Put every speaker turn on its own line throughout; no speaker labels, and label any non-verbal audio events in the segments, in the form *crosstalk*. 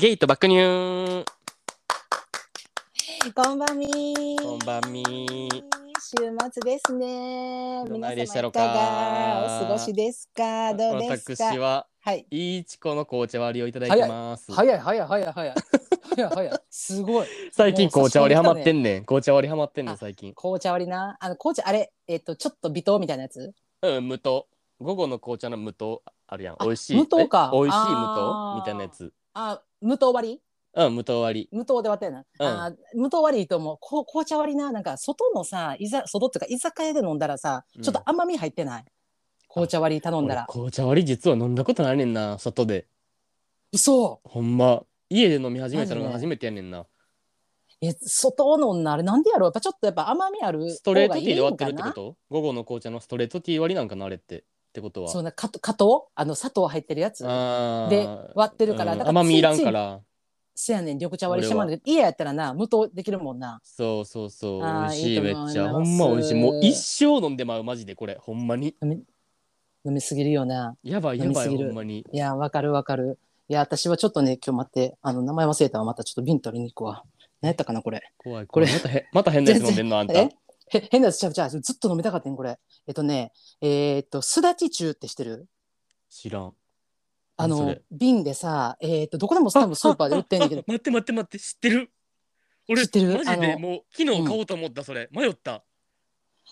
ゲイと爆乳。
こんばんみ。
こんばんみ。
週末ですね。
どない
皆様
でしたろか。
いかがお過ごしですか？どうですか？
私は
はい。
いいちこの紅茶割りをいただいてます。
早い。早い早い早い早い。早いすごい。
最近紅茶割りハマってんねん。紅茶割りハマってんねん
あ
最近。
紅茶割りな。あの紅茶あれえっ、とちょっと微糖みたいなやつ？
うん無糖。午後の紅茶の無糖あるやん。
あ
美味しい
無糖か。
え美味しい無糖？みたいなやつ。
あ無糖割り？
うん無糖割り。
無糖で割ったよな、
うん。
あ無糖割りいいと思うこ紅茶割りななんか外のさいざ外っていうか居酒屋で飲んだらさ
うん。
ちょっと甘み入ってない、紅茶割り頼んだ
俺
ら
紅茶割り実は飲んだことないねんな外で。
嘘。
ほんま。家で飲み始めたのが初めてやねんな。
え外のんなあれなんでやろう？やっぱちょっとやっぱ甘みある
ストレートティーで割ってるってこと？午後の紅茶のストレートティー割りなんかなあれってってことは。
そうな加糖加糖あの砂糖入ってるやつ。で割ってるから
うん。
だから
甘みいらんから。
せやねん緑茶割りしてもらう家やったらな無糖できるもんな。
そうそうそう。美味しいめっちゃ。ほんま美味しい。もう一生飲んでまうマジでこれ。ほんまに。
飲みすぎるよな。
やばいやばいほんまに。
いやわかるわかる。いや私はちょっとね今日待ってあの名前忘れたわ。またちょっと瓶取りに行くわ。何やったかなこれ。
怖い
これ。
またへまた変なやつ飲んでんのあんた。
えへ変なやつちゃうちゃうずっと飲みたかったんこれ。えっとねえーっとすだち中って知ってる？
知らん。
あの
何それ？
瓶でさえーっとどこでも多分スーパーで売ってんねんけど。
あああ待って待って待って知ってる。俺
知ってる？
マジで
あの
もう昨日買おうと思ったそれ。迷った。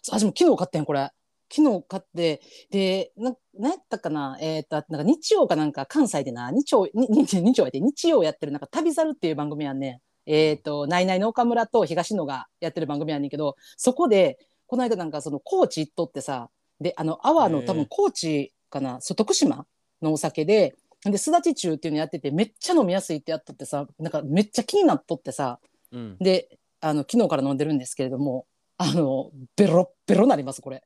私も昨日買ってんこれ。昨日買ってでななんやったかな？えーっとなんか日曜かなんか関西でな日曜にに日曜やって日曜やってるなんか旅猿っていう番組やんねえーっとナイナイの岡村と東野がやってる番組やねんけどそこでこの間なんかその高知行っとってさであの阿波の多分高知かなそう徳島のお酒でですだち中っていうのやっててめっちゃ飲みやすいってやっとってさなんかめっちゃ気になっとってさ
うん。
であの昨日から飲んでるんですけれどもあのベロッベロなりますこれ。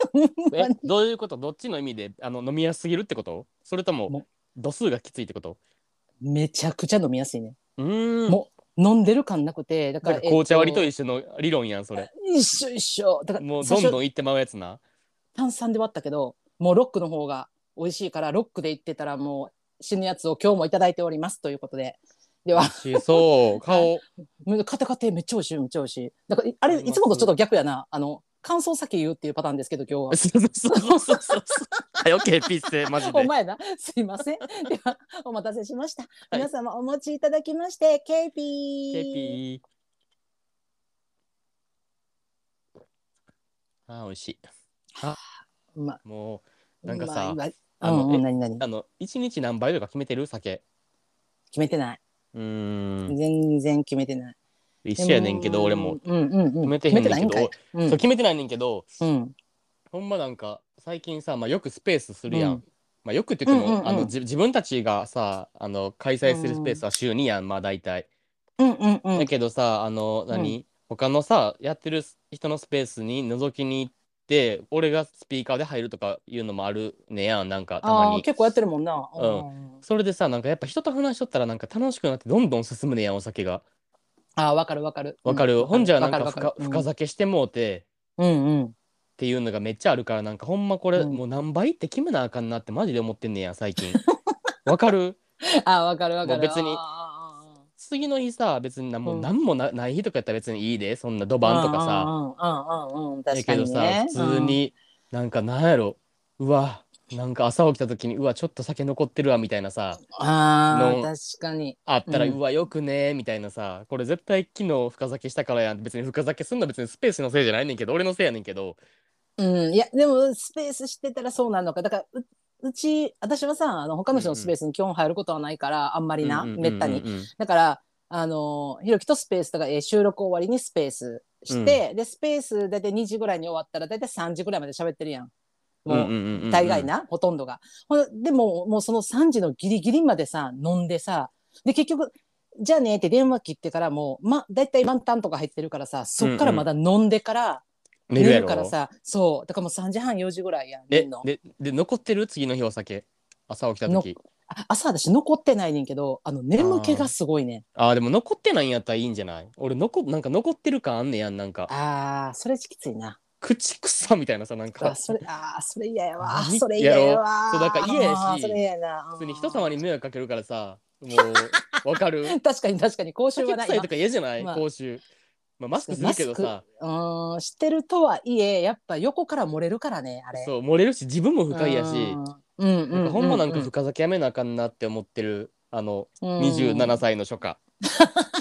*laughs*
えどういうこと？どっちの意味であの飲みやすすぎるってこと？それとも
も
度数がきついってこと？
めちゃくちゃ飲みやすいね。
うーん。
も飲んでる感なくてだか
らら紅茶割りと一緒の理論やんそれ。
一緒一緒。だから
もうどんどんいってまうやつな。
炭酸で割ったけどもうロックの方が美味しいからロックで言ってたらもう死ぬやつを今日もいただいておりますということで。では。
そう。顔。*laughs*
カテカテめっちゃ美味しいめっちゃ美味しい。だからいあれいつもとちょっと逆やな。あの乾燥先言うっていうパターンですけど今日は。*laughs*
そうそうそうそうはい、*laughs* オッケー、ピース、マジで。
お前な、すいません。*laughs* では、お待たせしました。
い
皆様お持ちいただきまして、ケイピー。
ケピー。あー、美味しい。
うま
もう、なんかさ
うま
あの
うんうん、何何？
あの、一日何杯とか決めてる？酒。
決めてない。
うーん。
全然決めてない。
一緒やねんけど、俺も。。
うんうんうん。
決めてへんねんけど
決めてないんかい。う
そうん決めてないねんけど、
うん。
ほんまなんか、最近さ、まあ、よくスペースするやん。
うん
まあ、よくって言っても、
うんうんうん
あのじ自分たちがさあの開催するスペースは週2やん、まあ大体。
うんうんうん
だ。けどさあの何、他のさやってる人のスペースに覗きに行って俺がスピーカーで入るとかいうのもあるねやんなんかたまに
結構やってるもんな。
うんそれでさなんかやっぱ人と話しとったらなんか楽しくなってどんどん進むねやんお酒が
ああ、わかるわかる。
わかる、
う
ほんじゃなんか
わ
深酒してもうて、
うんうん。
っていうのがめっちゃあるからなんかほんまこれ、
うん。
もう何倍って決めなあかんなってマジで思ってんねや最近。*laughs* わかる？
ああ、わかるわかる。
もう別に。
あ
次の日さ別になもう
うん
何もな,、ない日とかやったら別にいいでそんな土
あ
盤とかさ、
うんうんうんうん。
だ
確か
けどさ。普通になんかなんやろ。うわなんか朝起きた時にうわちょっと酒残ってるわみたいなさ
うん。あ
の
あ、確かに。
あったら、
う
うんわよくねみたいなさこれ絶対昨日深酒したからやん。別に深酒すんの別にスペースのせいじゃないねんけど俺のせいやねんけど。
うん、いやでもスペースしてたらそうなのか。だからううち私はさあの他の人のスペースに基本入ることはないから、あんまりな、
うんうんうんうん
めったに。だからあのひろきとスペースとか、えー収録終わりにスペースして、でスペース大体2時ぐらいに終わったら大体3時ぐらいまで喋ってるやんもう、
うんうんうん。うん
大概な、ほとんどが。でももうその3時のギリギリまでさ飲んでさで結局じゃあねって電話切ってからもう、ま、大体満タンとか入ってるからさそっからまだ飲んでから、
寝る
からさそう。だからもう3時半4時ぐらいやん寝
え
んの。
でで残ってる？次の日お酒。朝起きた時。
あ朝私残ってないねんけどあの眠気がすごいね。ん
あーでも残ってないんやったらいいんじゃない？俺残なんか残ってる感あんねやんなんか。
あーそれきついな
口臭みたいなさなん
あ
か
それあーそれ嫌やわ。
何
それ嫌やわ。
そうだから嫌やし。
それ嫌やな。
普通に人様に迷惑かけるからさもう *laughs* わかる？
確かに確かに。口臭はない
臭いとか嫌じゃない、
まあ。
口臭。まあ、マスクするけどさ、
うーんしてるとはいえやっぱ横から漏れるからねあれ。
そう、漏れるし、自分も不快やし、
うん。うんうん
なんかほんまなんか
う
深酒やめなあかんなって思ってる、あの、
うん。
27歳の初夏。*laughs*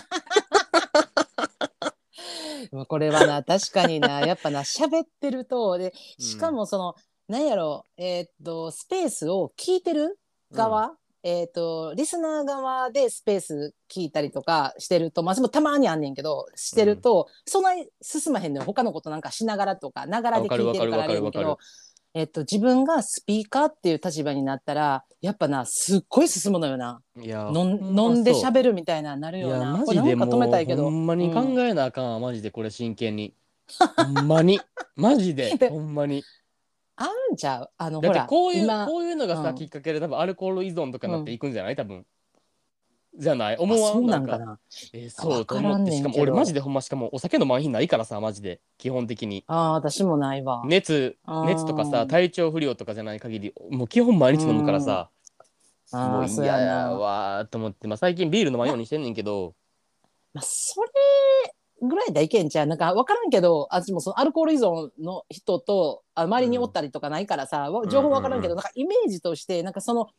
まあこれはな確かにな *laughs* やっぱな喋ってるとでしかもその、なんやろえーっとスペースを聞いてる側、えーっとリスナー側でスペース聞いたりとかしてるとまあでもたまにあんねんけどしてると、そんなに進まへんのよ。他のことなんかしながらとかながらで聞いてるからあれやけど。えっと、自分がスピーカーっていう立場になったらやっぱなすっごい進むのよな。
いや。
飲ん飲んで喋るみたいななる
いや
ような
マジで
これなんか止
もう
めたいけど。
ほんまに考
うん。
えなあかんわマジでこれ真剣に。*laughs* ほんまに。マジで
で
ほんまに。
あんちゃう？あの
だ
ほら
ってこういう
今。
こういうのがさ、
うん。
きっかけで多分アルコール依存とかになっていくんじゃない？多分じゃない？思わ
あそうなん
か
かな
えーそうと思って。しかも俺マジでほんましかもお酒飲まん日ないからさマジで。基本的に。
あー私もないわ。
熱
あー。
熱とかさ体調不良とかじゃない限りもう基本毎日飲むからさ。もう
あーそう
嫌や
やな
わーと思って、まあ、最近ビール飲まんようにしてんねんけど。
まあ、それぐらいだいけんちゃう？なんか分からんけど私もそのアルコール依存の人とあ周りにおったりとかないからさ、わ情報分からんけど、
うん
なんかイメージとしてなんかその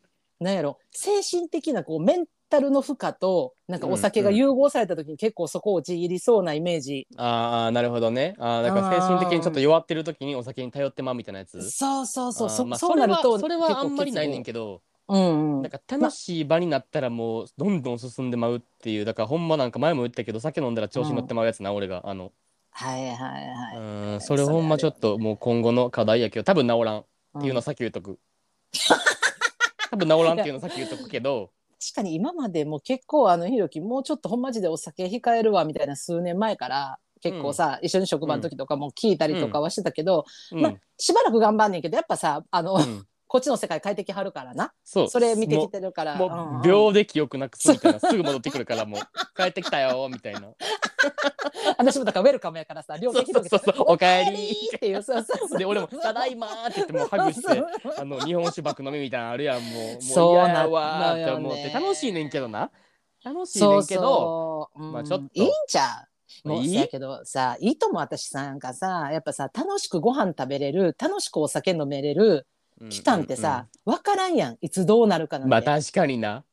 なんやろ精神的なこうメンタルの負荷となんかお酒が融合された時に結構そこをちぎりそうなイメージ、
ああなるほどね。ああだから精神的にちょっと弱ってる時にお酒に頼ってまうみたいなやつ。
そうそうそう。そ,、
まあ
そうなると
それはそれはあんまりないねん
ど、
けど。
うんうん。
なんか楽しい場になったらもうどんどん進んでまうっていうだからほんまなんか前も言ったけど酒飲んだら調子に乗ってまうやつな、俺が。あの。
はいはいはい、
うんそれほんまちょっともう今後の課題やけど多分治らんっていうのはさっき言うとく、多分治らんっていうのはさっき言うとくけど
確 *laughs* かに今までも結構あのひろきもうちょっとほんまじでお酒控えるわみたいな数年前から結構さ、一緒に職場の時とかも聞いたりとかはしてたけど、
うん、
まあしばらく頑張んねんけどやっぱさあの、
うん
こっちの世界変えてきはるからな。
そう。
それ見てきてるから。
もう
うん
秒で記憶なくすみたいな。すぐ戻ってくるからもう帰ってきたよみたいな。
私もだからウェルカムやからさ両手広げて
おかえり
っていうそうそうそう。
で俺も「ただいま」って言ってもうハグして *laughs* あの日本酒爆飲みみたいなのあるやんもう。
そうなの
わーって思って。楽しいねんけどな。楽しいねんけどまあちょっと。
いいんちゃう？もう
いい
せやけどさいいとも私さなんかさやっぱさ楽しくご飯食べれる楽しくお酒飲めれる期間ってさ、分からんやん。いつどうなるかなんて、
うんまあ確かにな。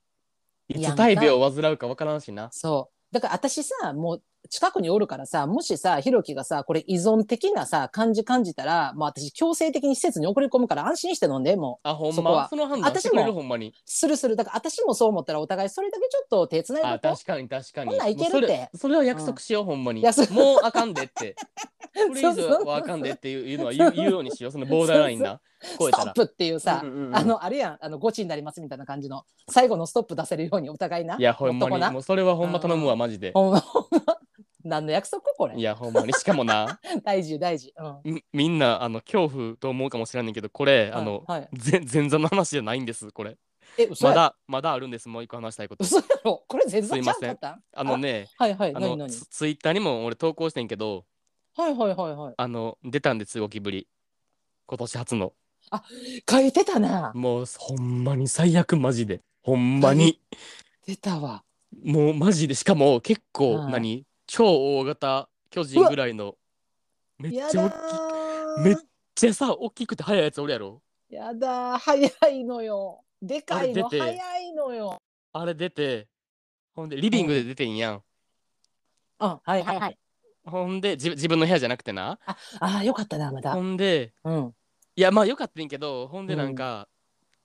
いつ大病を患うかわからんしな。
そう。だから私さもう近くにおるからさもしさひろきがさこれ依存的なさ感じ感じたらもう私強制的に施設に送り込むから安心して飲んでもう。
あほんま？その判断
私も。
ほんまに。
するする。だから私もそう思ったらお互いそれだけちょっと手つない
あ
でおこ
確かに確かに。
ほんなんいけるって。
それそれは約束しよう、ほんまに。もうあかんでって。*laughs* これ以上はあかんでっていうのは言う言うようにしよう。そのボーダーラインな。
ストップっていうさ、
うんうんうん。
あのあるやん。あのゴチになりますみたいな感じの。最後のストップ出せるようにお互いな。い
やほんまに。もうそれはほんま頼むわマジで。
ほんまほんま何の約束これ？
いやほんまに。しかもな *laughs*
大事大事、うん、
みみんなあの恐怖と思うかもしれないけどこれあの、
はい。はい
ぜ前座の話じゃないんですこれ。
え嘘や。
まだまだあるんです。もう一個話したいこと。
嘘やろ？これ全然ちゃ
すいません。
うかった
あのね
はいはい。
あの
何何？
ツツイッターにも俺投稿してんけど
はいはいはいはい。
あの出たんですゴキブリ今年初の。
書いてたな。
もうほんまに最悪マジで。ほんまに。
出たわ。
もうマジで。しかも結構
はい。
何？超大型巨人ぐらいのめっ
や
ちゃ大きいめっちゃさ大きくて速いやつおるやろ？
やだー早いのよ。でかいの
あれ出て
早いのよ。
あれ出てほんでリビングで出てんやん、
うん。はいはいはい。
ほんで自自分の部屋じゃなくてな。
ああよかったなまだ。
ほんで
うん。
いやまあよかったんやけどほんでなんか、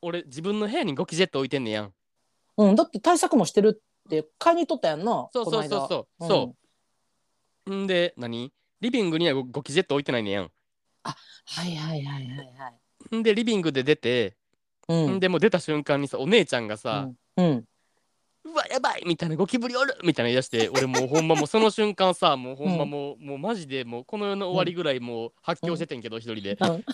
俺自分の部屋にゴキジェット置いてんねやん。
うんだって対策もしてるって買いに行っとったやんな
そうそうそうそう。そう。うんで何？リビングにはゴゴキジェット置いてないねやん。
はいはいはいはいはい。
んでリビングで出て、
うん。
んでもう出た瞬間にさお姉ちゃんがさ、
うんうん。
うわやばい！みたいなゴキブリおる！みたいな言い出して俺もうほんまもうその瞬間さもうほんま
うん。
もう,、もうマジでもうこの世の終わりぐらいもう発狂しててんけど、一人で。
うん。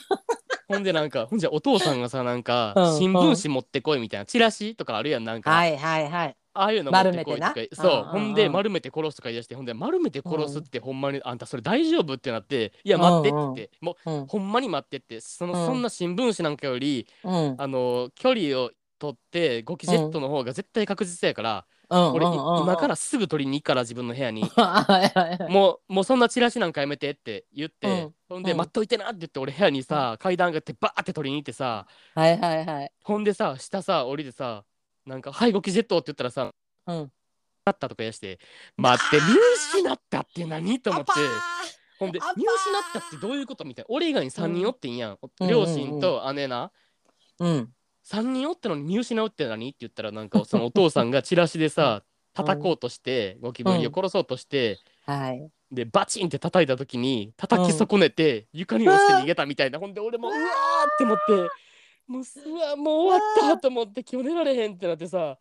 ほんでなんかほんじゃお父さんがさなんか
うん。
新聞紙持ってこいみたいなチラシとかあるやんなんか、
はいはいはい
ああいうの
丸めてな。
そう、
うんうんうん。
ほんで丸めて殺すとか言い出してほんで丸めて殺すってほんまに、あんたそれ大丈夫ってなっていや待ってって。言って、もう
うん。
ほんまに待ってって。その、
うん。
そんな新聞紙なんかより
うん。
あの距離を取ってゴキジェットの方が絶対確実やから、
うん。
俺、今からすぐ取りに行くから自分の部屋に。*laughs* もうもうそんなチラシなんかやめてって言って、
うん。
ほんで、
うん。
待っといてなって言って俺部屋にさ、階段上がってバーって取りに行ってさ
はいはいはい。
ほんでさ下さ降りてさなんか「はいゴキジェット」って言ったらさ
うん「
あった」とか言いして「待って見失ったって何?」と思って。ほんで見失ったってどういうこと？みたいな。俺以外に3人おってんやん、
うん
両親と姉な、
うん。
3人おったのに見失うって何？って言ったらなんかそのお父さんがチラシでさ叩こうとしてゴキブリを殺そうとして、
はい。
でバチンって叩いた時に叩き損ねて、床に落ちて逃げたみたいな、ほんで俺もうわーって思ってもううわもう終わったと思って今日寝られへんってなってさ。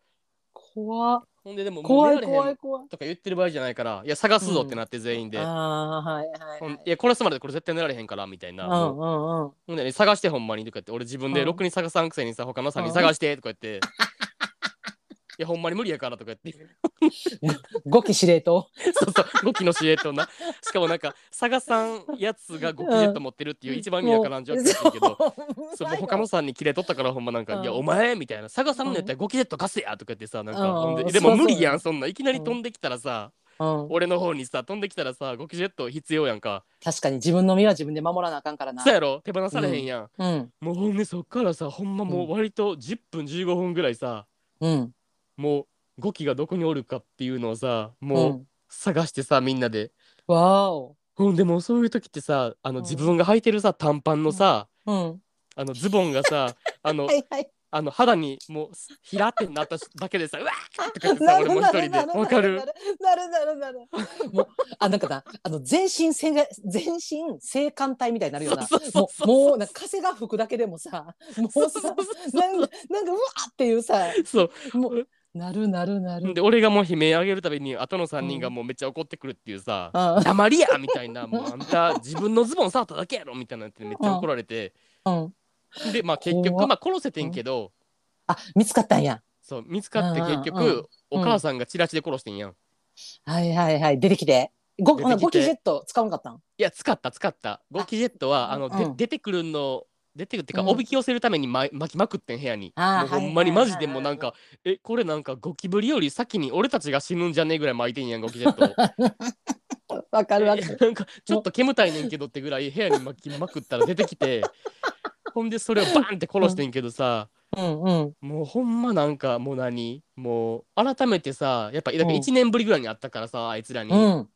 怖っ。
ほんででももう
怖い
寝られへん
怖い怖い。
とか言ってる場合じゃないからいや探すぞってなって全員で、
ああはいはい
ほん
はい
いや殺すまでこれ絶対寝られへんからみたいな、
う
ん
うん。う。ん
ほんでね、探してほんまにとか言って俺自分で
うん。
ろくに探さんくせにさ他のさんに
うん。
探してとか言って、いやほんまに無理やからとか言って
五期司令塔。
そうそう5機の司令塔な。しかもなんか探さんやつが5機ジェット持ってるっていう一番意味わからん状況だけど、そう。もう他のさんに切れとったからほんまなんか「
うん。
いやお前」みたいな「探さんのやったら5機ジェット貸せや」とか言ってさなんか、でも
そうそう。
無理やんそんないきなり飛んできたらさ、
うん、
俺の方にさ飛んできたらさ5機ジェット必要やんか。
確かに自分の身は自分で守らなあかんからな。
そうやろ。手放されへんやん、
うん。
もうほんでそっからさほんまもう割と10分15分ぐらいさ
うん。
もう5機がどこにおるかっていうのをさ
う
もうん。探してさみんなで。
わお。
ほんでもうそういう時ってさあの
うん。
自分が履いてるさ短パンのさ、
うん。
あのズボンがさ *laughs* あの
はいはい。
あの肌にもうひらってなっただけでさうわーとか言ってさ俺も一人で。わかる？
なるなるなる。もうあなんかなあの全身性が全身性感帯みたいになるような。
そうそうそう
も
そう。
うもうなんか風が吹くだけでもさもうさなんかなんかうわーっていうさ。
そう。
もうなるなるなる。
で俺がもう悲鳴上げるたびに後の3人がもうめっちゃ怒ってくるっていうさ
うん「
黙りや!」みたいな「もうあんた自分のズボン触っただけやろ!」みたいなってめっちゃ怒られて。
うん。
でまあ結局まあ殺せてんけど
あ見つかったんや。
そう見つかって結局
うん。
お母さんがチラシで殺してんやん。
はいはいはい。出てきて。ご
出てきて。
ゴキジェット使わんかったん？
いや使った使った。ゴキジェットはあの、で
うん。
出てくるの出てくるっていうか、
うん。
おびき寄せるためにま巻きまくってん部屋に。もうほんまにマジでもうなんかえこれなんかゴキブリより先に俺たちが死ぬんじゃねえぐらい巻いてんやんゴキジェット。*laughs*
わかるわかる。
なんかちょっと煙たいねんけどってぐらい部屋に巻きまくったら出てきて。*laughs* ほんでそれをバーンって殺してんけどさ、
うんうん。
もうほんまなんかもう何？もう改めてさやっぱだから
うん。
1年ぶりぐらいに会ったからさあいつらに、
うん。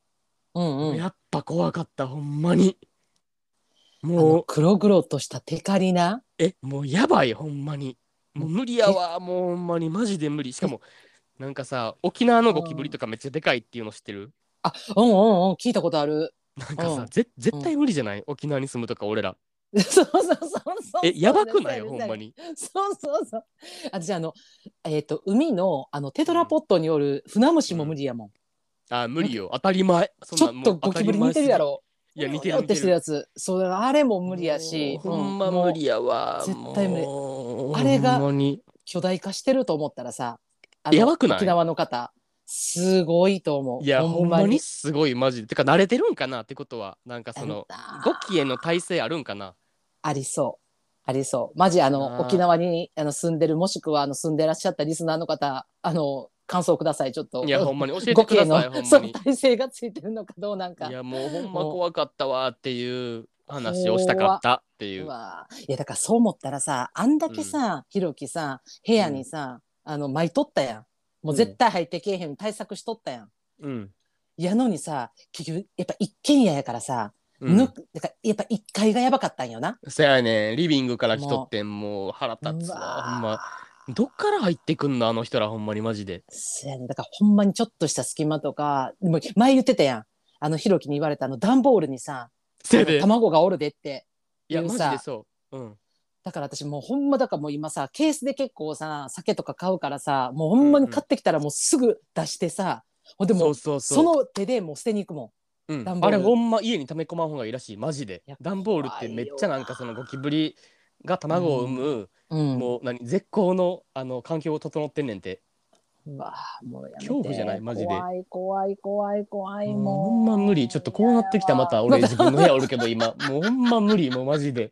うんうん。
やっぱ怖かったほんまに。
あ
もう。
の黒々としたテカリな。
えもうやばいほんまに。もう無理やわもうほんまにマジで無理。しかもなんかさ沖縄のゴキブリとかめっちゃでかいっていうの知ってる？
あうんうんうん聞いたことある。
なんかさ、
うん。
ぜ絶対無理じゃない、沖縄に住むとか俺ら。
そうそうそうそう
えやばくない？ほんまに。
そうそうそう。私あのえっ、と海のあのテトラポットによる船虫も無理やもん、
あ無理よ。当たり前。
ちょっとゴキブリ似てるやろ
いや似てる
ってしてるやつ。そうあれも無理やし
ほんま無理やわ。
絶対無理。あれが巨大化してると思ったらさ
やばくない？
沖縄の方すごいと思う。
いやほんまに。すごいマジで。てか慣れてるんかな？ってことは。なんかその
あ
ゴキへの耐性あるんかな？
ありそう。ありそう。マジあの沖縄にあの住んでるもしくはあの住んでらっしゃったリスナーの方あの感想くださいちょっと。
いやほんまに。教えて
語
くだ
形
さいほん
体勢がついてるのかどうなんか。
いやもうほんま怖かったわっていう話をしたかったっていう。
いやだからそう思ったらさあんだけさ、ひろきさ部屋にさ、あの巻いとったやん。もう絶対入ってけえへん対策しとったやん、
うん。
やのにさ結局やっぱ一軒家やからさ、
うん。
ぬだからやっぱ一階がやばかったんよな。
そやねリビングから来とってん。もう腹立つ
う
わほん
わ
まどっから入ってくんのあの人らほんまにマジで。
そやねだからほんまにちょっとした隙間とかでも前言ってたやん。あのひろきに言われたあの段ボールにさ
せやで。い
卵がおるでって。
やマ
いうさ。
ジでそう。うん。
だから私もうほんまだからもう今さケースで結構さ酒とか買うからさもうほんまに買ってきたらもうすぐ出してさ、ほんでも
そううそうそう。
その手でもう捨てに行くもん。
うん。
段ボール。
あれほんま家に溜め込まん方がいいらしいマジで。
いや
段ボールってめっちゃなんかそのゴキブリが卵を産む、
うん。
もう何絶好のあの環境を整ってんねんて。
うわあもうやめて。
恐怖じゃないマジで。
怖い怖い怖い怖い
もう
もう
ほんま無理。ちょっとこうなってきたまた俺自分の部屋おるけど今。もうほんま無理もうマジで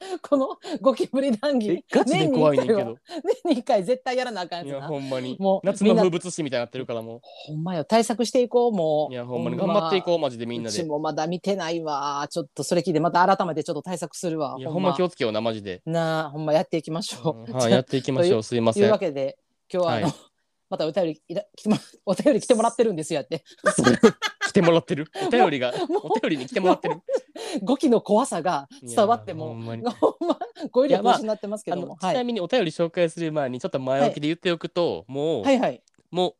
*laughs*
このゴキブリ談義
えガチで怖いねんけど。
年に1回絶対やらなあかん
いや
やつな
ほんまに。
もう
夏の風物詩みたいになってるからも
ほんまよ対策していこうもう。
ういやほんまに。頑張っていこうマジでみんな
うち
で
もまだ見てないわちょっとそれ聞いてまた改めてちょっと対策するわ
いやほんま気をつけようなマジで。
なあほんまやっていきましょう、
うんはいやっていきましょう。*laughs* すいま
とい
せ
うんわけで今日はあの、
はい。*laughs*
またお便りいら来てもらお便り来てもらってるんですよやって
来てもらってる？*laughs* お便りが？お便りに来てもらってる？*laughs*
語気の怖さが伝わって
いやほ
も
んまに
語彙力失ってますけ
あ
ども、
ちなみにお便り紹介する前にちょっと前置きで言っておくと、もう、
はい。はい
もう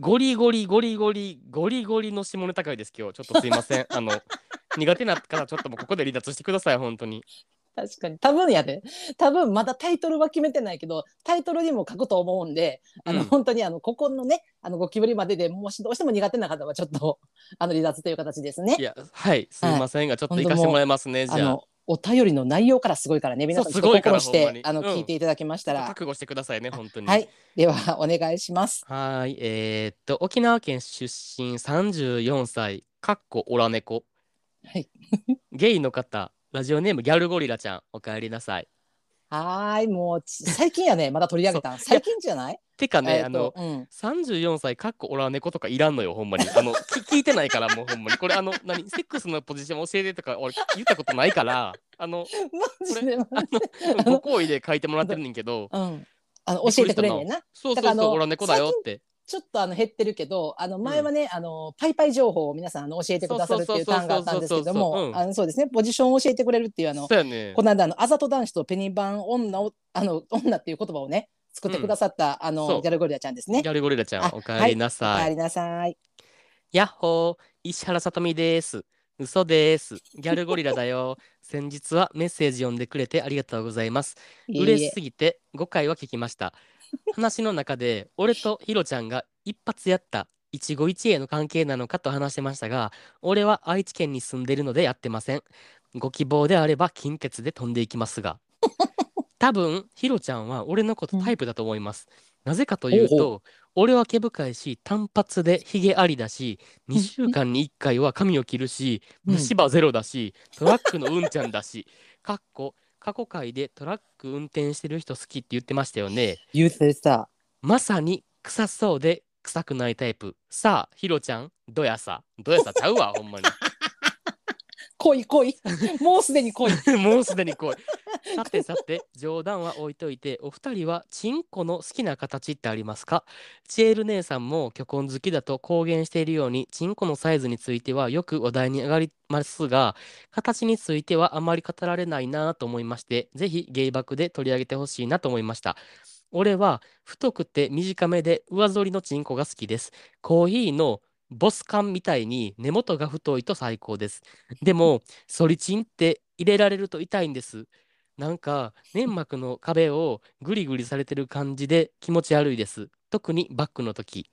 ゴリゴリゴリゴリゴリゴリの下ネタ会です今日ちょっとすいませんあの苦手な方ちょっともうここで離脱してください本当に
確かに。多分やで。多分まだタイトルは決めてないけどタイトルにも書くと思うんであの、
うん。
本当にあのここのねあのゴキブリまででもしどうしても苦手な方はちょっと *laughs* あの離脱という形ですね。
い。やはい。すいませんが、ちょっと行かしてもらいますねじゃあ。
あのお便りの内容からすごいからね皆さん心してあの、
うん。
聞いていただきましたら。
覚悟してくださいね本当に。
はい。ではお願いします。
はーい。えーっと沖縄県出身34歳かっこオラ猫
はい。
ゲイの方ラジオネームギャルゴリラちゃんおかえりなさい。
はーいもうち最近やね *laughs* まだ取り上げたん。最近じゃない？
てかね、
えー
あの
とうん。
34歳かっこオラ猫とかいらんのよほんまに。あのき *laughs* 聞いてないからもうほんまに。これあの何？セックスのポジション教えてとか俺言ったことないから。あの
マジで
あのご好意で書いてもらってるねんけど。
うん。あの教えてくれんねんな。
そうそうそうオラ猫だよって
ちょっとあの減ってるけどあの前はね、あのパイパイ情報を皆さんあの教えてくださるっていう単があったんですけどもあのそうですねポジションを教えてくれるっていうあの
ね
この間あのあざと男子とペニバン女をあの女っていう言葉をね作ってくださった、あ
そう。
のギャルゴリラちゃんですね。
ギ。ャルゴリラちゃん
あ
おかえりな
お
さい、
かえりなさい。
やっほー石原さとみです。嘘です。ギャルゴリラだよ。*laughs* 先日はメッセージ読んでくれてありがとうございます。嬉しすぎて5回は聞きました話の中で俺とヒロちゃんが一発やった一期一会の関係なのかと話してましたが俺は愛知県に住んでるのでやってません。ご希望であれば金欠で飛んでいきますが。多分ヒロちゃんは俺のことタイプだと思います、なぜかという
ほう
と俺は毛深いし単発でヒゲありだし2週間に1回は髪を切るし
うん。
虫歯ゼロだしトラックのうんちゃんだしかっこ過去回でトラック運転してる人好きって言ってましたよね。
言うてた。
まさに臭そうで臭くないタイプ。さあヒロちゃん。どやさどやさちゃうわほんまに
来い来い。*laughs* もうすでに来い。
もうすでに来いさてさて冗談は置いといてお二人はチンコの好きな形ってありますか？チエール姉さんも巨根好きだと公言しているようにチンコのサイズについてはよく話題に上がりますが形についてはあまり語られないなと思いましてぜひゲイバクで取り上げてほしいなと思いました俺は太くて短めで上反りのチンコが好きですコーヒーのボス缶みたいに根元が太いと最高です。でもソリチンって入れられると痛いんです。なんか粘膜の壁をグリグリされてる感じで気持ち悪いです。特にバックの時。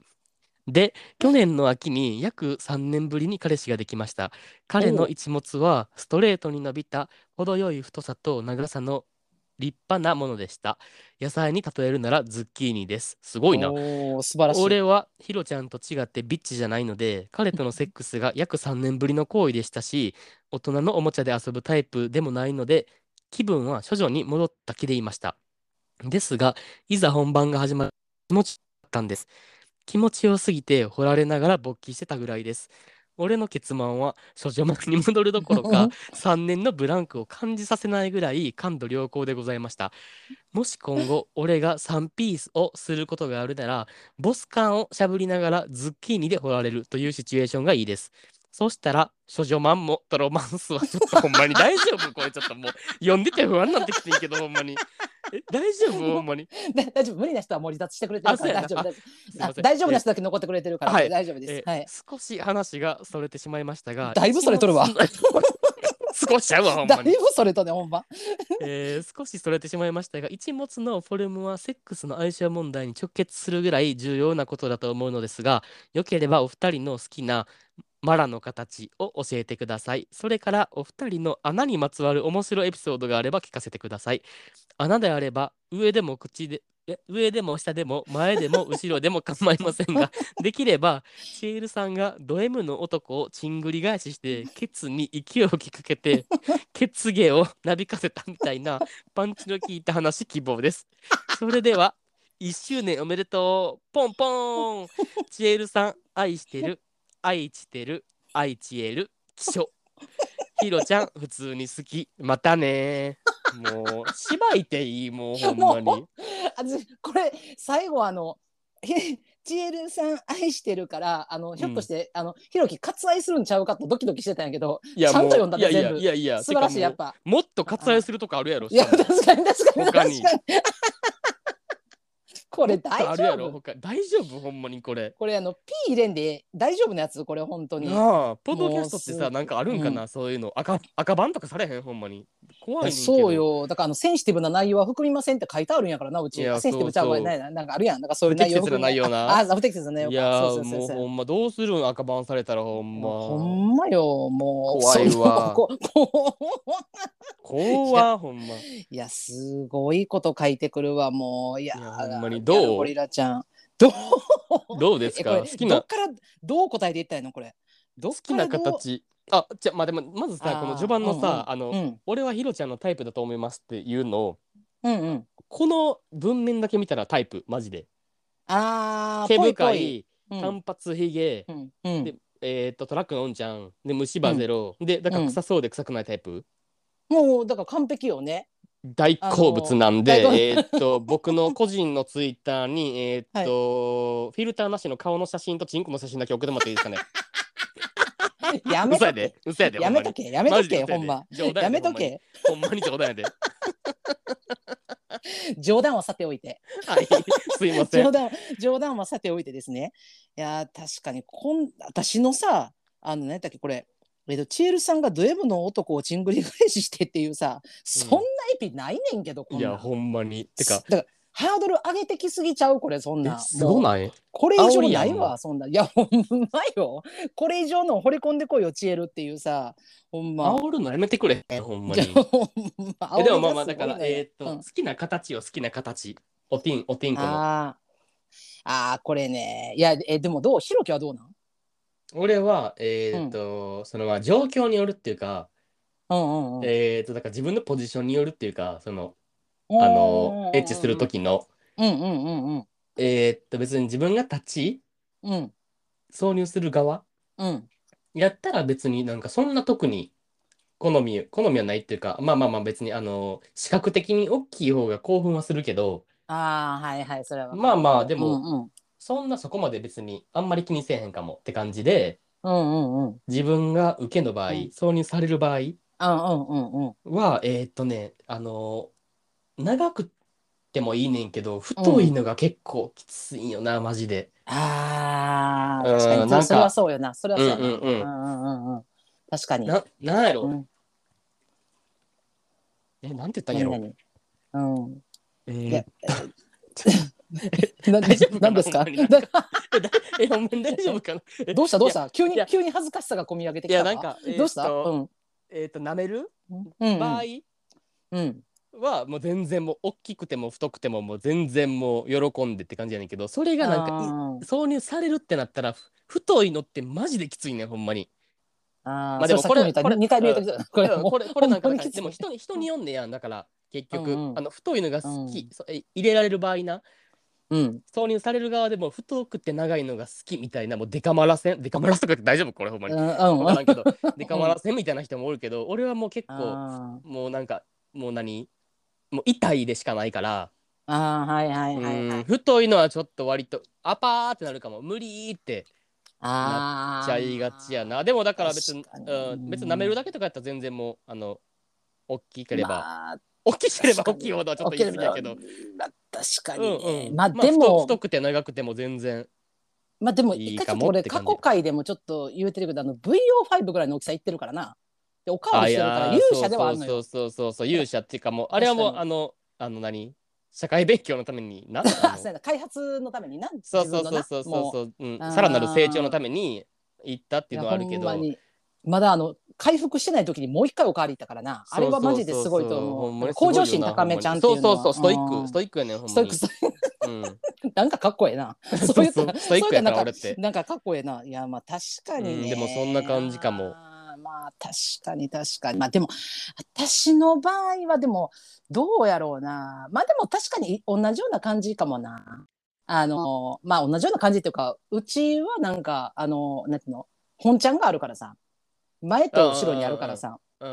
で去年の秋に約3年ぶりに彼氏ができました。彼の一物はストレートに伸びた程よい太さと長さの立派なものでした。野菜に例えるならズッキーニです。すごいな。
おー素晴らしい。
俺はヒロちゃんと違ってビッチじゃないので彼とのセックスが約3年ぶりの行為でしたし大人のおもちゃで遊ぶタイプでもないので気分は処女に戻った気でいました。ですがいざ本番が始まる気持ちだったんです。気持ちよすぎて掘られながら勃起してたぐらいです俺の結満は処女膜に戻るどころか3年のブランクを感じさせないぐらい感度良好でございました。もし今後俺が3ピースをすることがあるならボス感をしゃぶりながらズッキーニで掘られるというシチュエーションがいいです。そしたら処女マンもとロマンスはちょっとほんまに大丈夫？これちょっともう読んでて不安になってきてんけどほんまに *laughs* え大丈夫？ほんまに？
だ大丈夫。無理な人はもう離脱してくれてるから。
あそうやな。
大丈夫大丈夫。あ
すいません。
大丈夫な人だけ残ってくれてるから、
はい
大丈夫です。
え
はい。
少し話がそれてしまいましたが。
だいぶそれとるわ。*laughs*
少しちゃうわほん
だいぶそれとねほんま。*laughs*
えー少しそれてしまいましたが一物のフォルムはセックスの相性問題に直結するぐらい重要なことだと思うのですがよければお二人の好きなマラの形を教えてください。それからお二人の穴にまつわる面白いエピソードがあれば聞かせてください。穴であれば上でも口でえ上でも下でも前でも後ろでも構いませんが *laughs* できればシエルさんがド M の男をちんぐり返ししてケツに勢いを吹きかけて *laughs* ケツ毛をなびかせたみたいなパンチの効いた話希望です。それでは1周年おめでとう。ポンポン。*laughs* チエルさん愛してる愛してる愛チエル気象。*laughs* ヒロちゃん普通に好き。またね。もうしばいていいもうほんま *laughs*
も
に
これ最後あのへジエルさん愛してるからあのひょっとして、あのひろき割愛するんちゃうかとドキドキしてたんやけど
いや
ちゃんと読
もうんいやいや
だね全部
いやいや
素晴らしいやっぱ。
もっと割愛するとこあるやろ
いや確かに確かに確か
に
これ大
あるやろ
丈夫？
他。大丈夫？ほんまにこれ。
これあの P 入れんで大丈夫なやつこれ本当に。
なあポッドキャストってさなんかあるんかな、そういうの。赤赤番とかされへん？ほんまに怖い
そうよ。だからあのセンシティブな内容は含みませんって書いてあるんやからなうち。センシティブちゃうわねなんかあるやん。なんかそういう内容
不適切な内容な。
ああ不適切な内容か。
いやー
そうそうそうそう。
もうほんまどうするん赤番されたらほんま。
ほんまよ。もう
怖いわ。怖ほんま。
いやすごいこと書いてくるわもう。いや
ほんまにどう？
ゴリラちゃん。どう？
どうですか？好きな
どっからどう答えていったのこれ？
好きな形あじゃまあでもまずさこの序盤のさ、あの、
うん。
俺はヒロちゃんのタイプだと思いますっていうのを
うんうん。
この文面だけ見たらタイプマジで。毛
あーぽいぽ
深い
い。うん。
単発ひげ、でえー、とトラックのおんちゃんで虫歯ゼロ、でだから臭そうで臭くないタイプ、
もうだから完璧よね。
大好物なんで、
あのー
えーっと僕の個人のツイッターにえーっと、フィルターなしの顔の写真とチンコの写真だけ送ってもらっていいですかね？*laughs*
やめとけ。
嘘やで。
やめと
け。
けやめとけほんま。やめとけ。
ほんまに。冗談やで。*laughs*
冗談はさておいて。
はい。すいません。
冗談冗談はさておいてですね。いやー確かにこん私のさあの何だっけこれ。えっと、チエルさんがド M の男をちんぐり返ししてっていうさそんなエピないねんけど、こん。
いやほんまに。てか
だからハードル上げてきすぎちゃうこれそん
え
な
すごない？
これ以上ないわそんな。いやほんまよ。これ以上の掘り込んでこいよチエルっていうさほんま。
煽るのやめてくれ。ほんまに。
ま
えでもまあまあだからえーっと、
うん
好きな形よ好きな形。おてんおてんこの。
あー。あーこれね。いやえでもどう？ひろきはどうなん？
俺はえーっと、そのまあ状況によるっていうか、
うんうんうん。
えーっとだから自分のポジションによるっていうかそのあのエッチする時の。
うんうんうんうん。
えーっと別に自分が立ち
うん。
挿入する側
うん。
やったら別になんかそんな特に好み好みはないっていうかまあまあまあ別にあの視覚的に大きい方が興奮はするけど
ああはいはいそれは
まあまあでも
うんうん。
そんなそこまで別にあんまり気にせえへんかもって感じで
うんうんうん。
自分が受けの場合、
うん。
挿入される場合
うんうんうんうん。
はえーっとねあの長くてもいいねんけど太いのが結構きついんよな、マジで。
ああ
うん
確かに。
なんか
それはそうよな。それはそうやな。
うんうんうん。
うんうんうんうん。確かに。
ななんやろ、
うん。
えなんて言ったんや
何
ろ
々うん。
え
いや
ー。*laughs*
なん
大丈夫かな
なんですか？
ほんまに
だか
えほんまに大丈夫かな？え
どうした？どうした？急に急に恥ずかしさが込み上げて
い
きた
やなんか、えーっと
どうした？うん。
えーっと舐める？
うんうん。
場合？
うん
はもう全然もう大きくても太くてももう全然もう喜んでって感じやねんけどそれがなんか挿入されるってなったらふ太いのってマジできついねんほんまに。
あ
まあでもこれこれ
2回目言ったけどこれ
これこれなんかでも人に人に読んでやんだから結局、
うんうん。
あの太いのが好き、
うん。
入れられる場合な
うん。
挿入される側でも太くて長いのが好きみたいなもうデカマラせんデカマラスとかって大丈夫これほんまに、
うんうん。
分からんけどデカマラせんみたいな人もおるけど俺はもう結構 *laughs*
あ
もうなんかもう何？もう痛いでしかないから、
ーあーはいはいはいはい。
うん太いのはちょっと割とアパーってなるかも。無理って
あー
ちゃいがちやな。でもだから別に、
確かに。
うん、別に舐めるだけとかやったら全然もうあの大きければ、
まあ
大きければ大きいほどはちょっと言い過ぎやけど。
まあ確か
うん
にね、
うん、
まあで
太
も
太くて長くても全然
まあでも
いい
一回ち
か
ょっと俺
もって感じ。
過去回でもちょっと言うてるけどあの VO5 ぐらいの大きさいってるからなでおかわりしてるから勇者ではあるのよ。
そうそうそうそう勇者っていうかもうあれはもうあのあの何？社会勉強のためにな *laughs*
開発のためにな
そうそうそうそうそうそう、うん、さらなる成長のために行ったっていうのはあるけど。
まだあの回復してない時にもう一回おかわり行ったからな。あれはマジですごいと思う。向上心高めちゃんっていうのは。
そうそうそうストイッ
うん。
クストイックやねんほん
ストイック
まに
ストイック。
うん。*laughs*
なんかかっこええな。
そう
いう
そうストイックやから
なんかなんかかっこええな。いやまあ確かにね、
うんでもそんな感じかも
まあ確かに確かに。まあでも私の場合はでもどうやろうな。まあでも確かに同じような感じかもな。あのまあ同じような感じっていうかうちはなんかあのなんていうの？本ちゃんがあるからさ。前と後ろにあるからさ。あ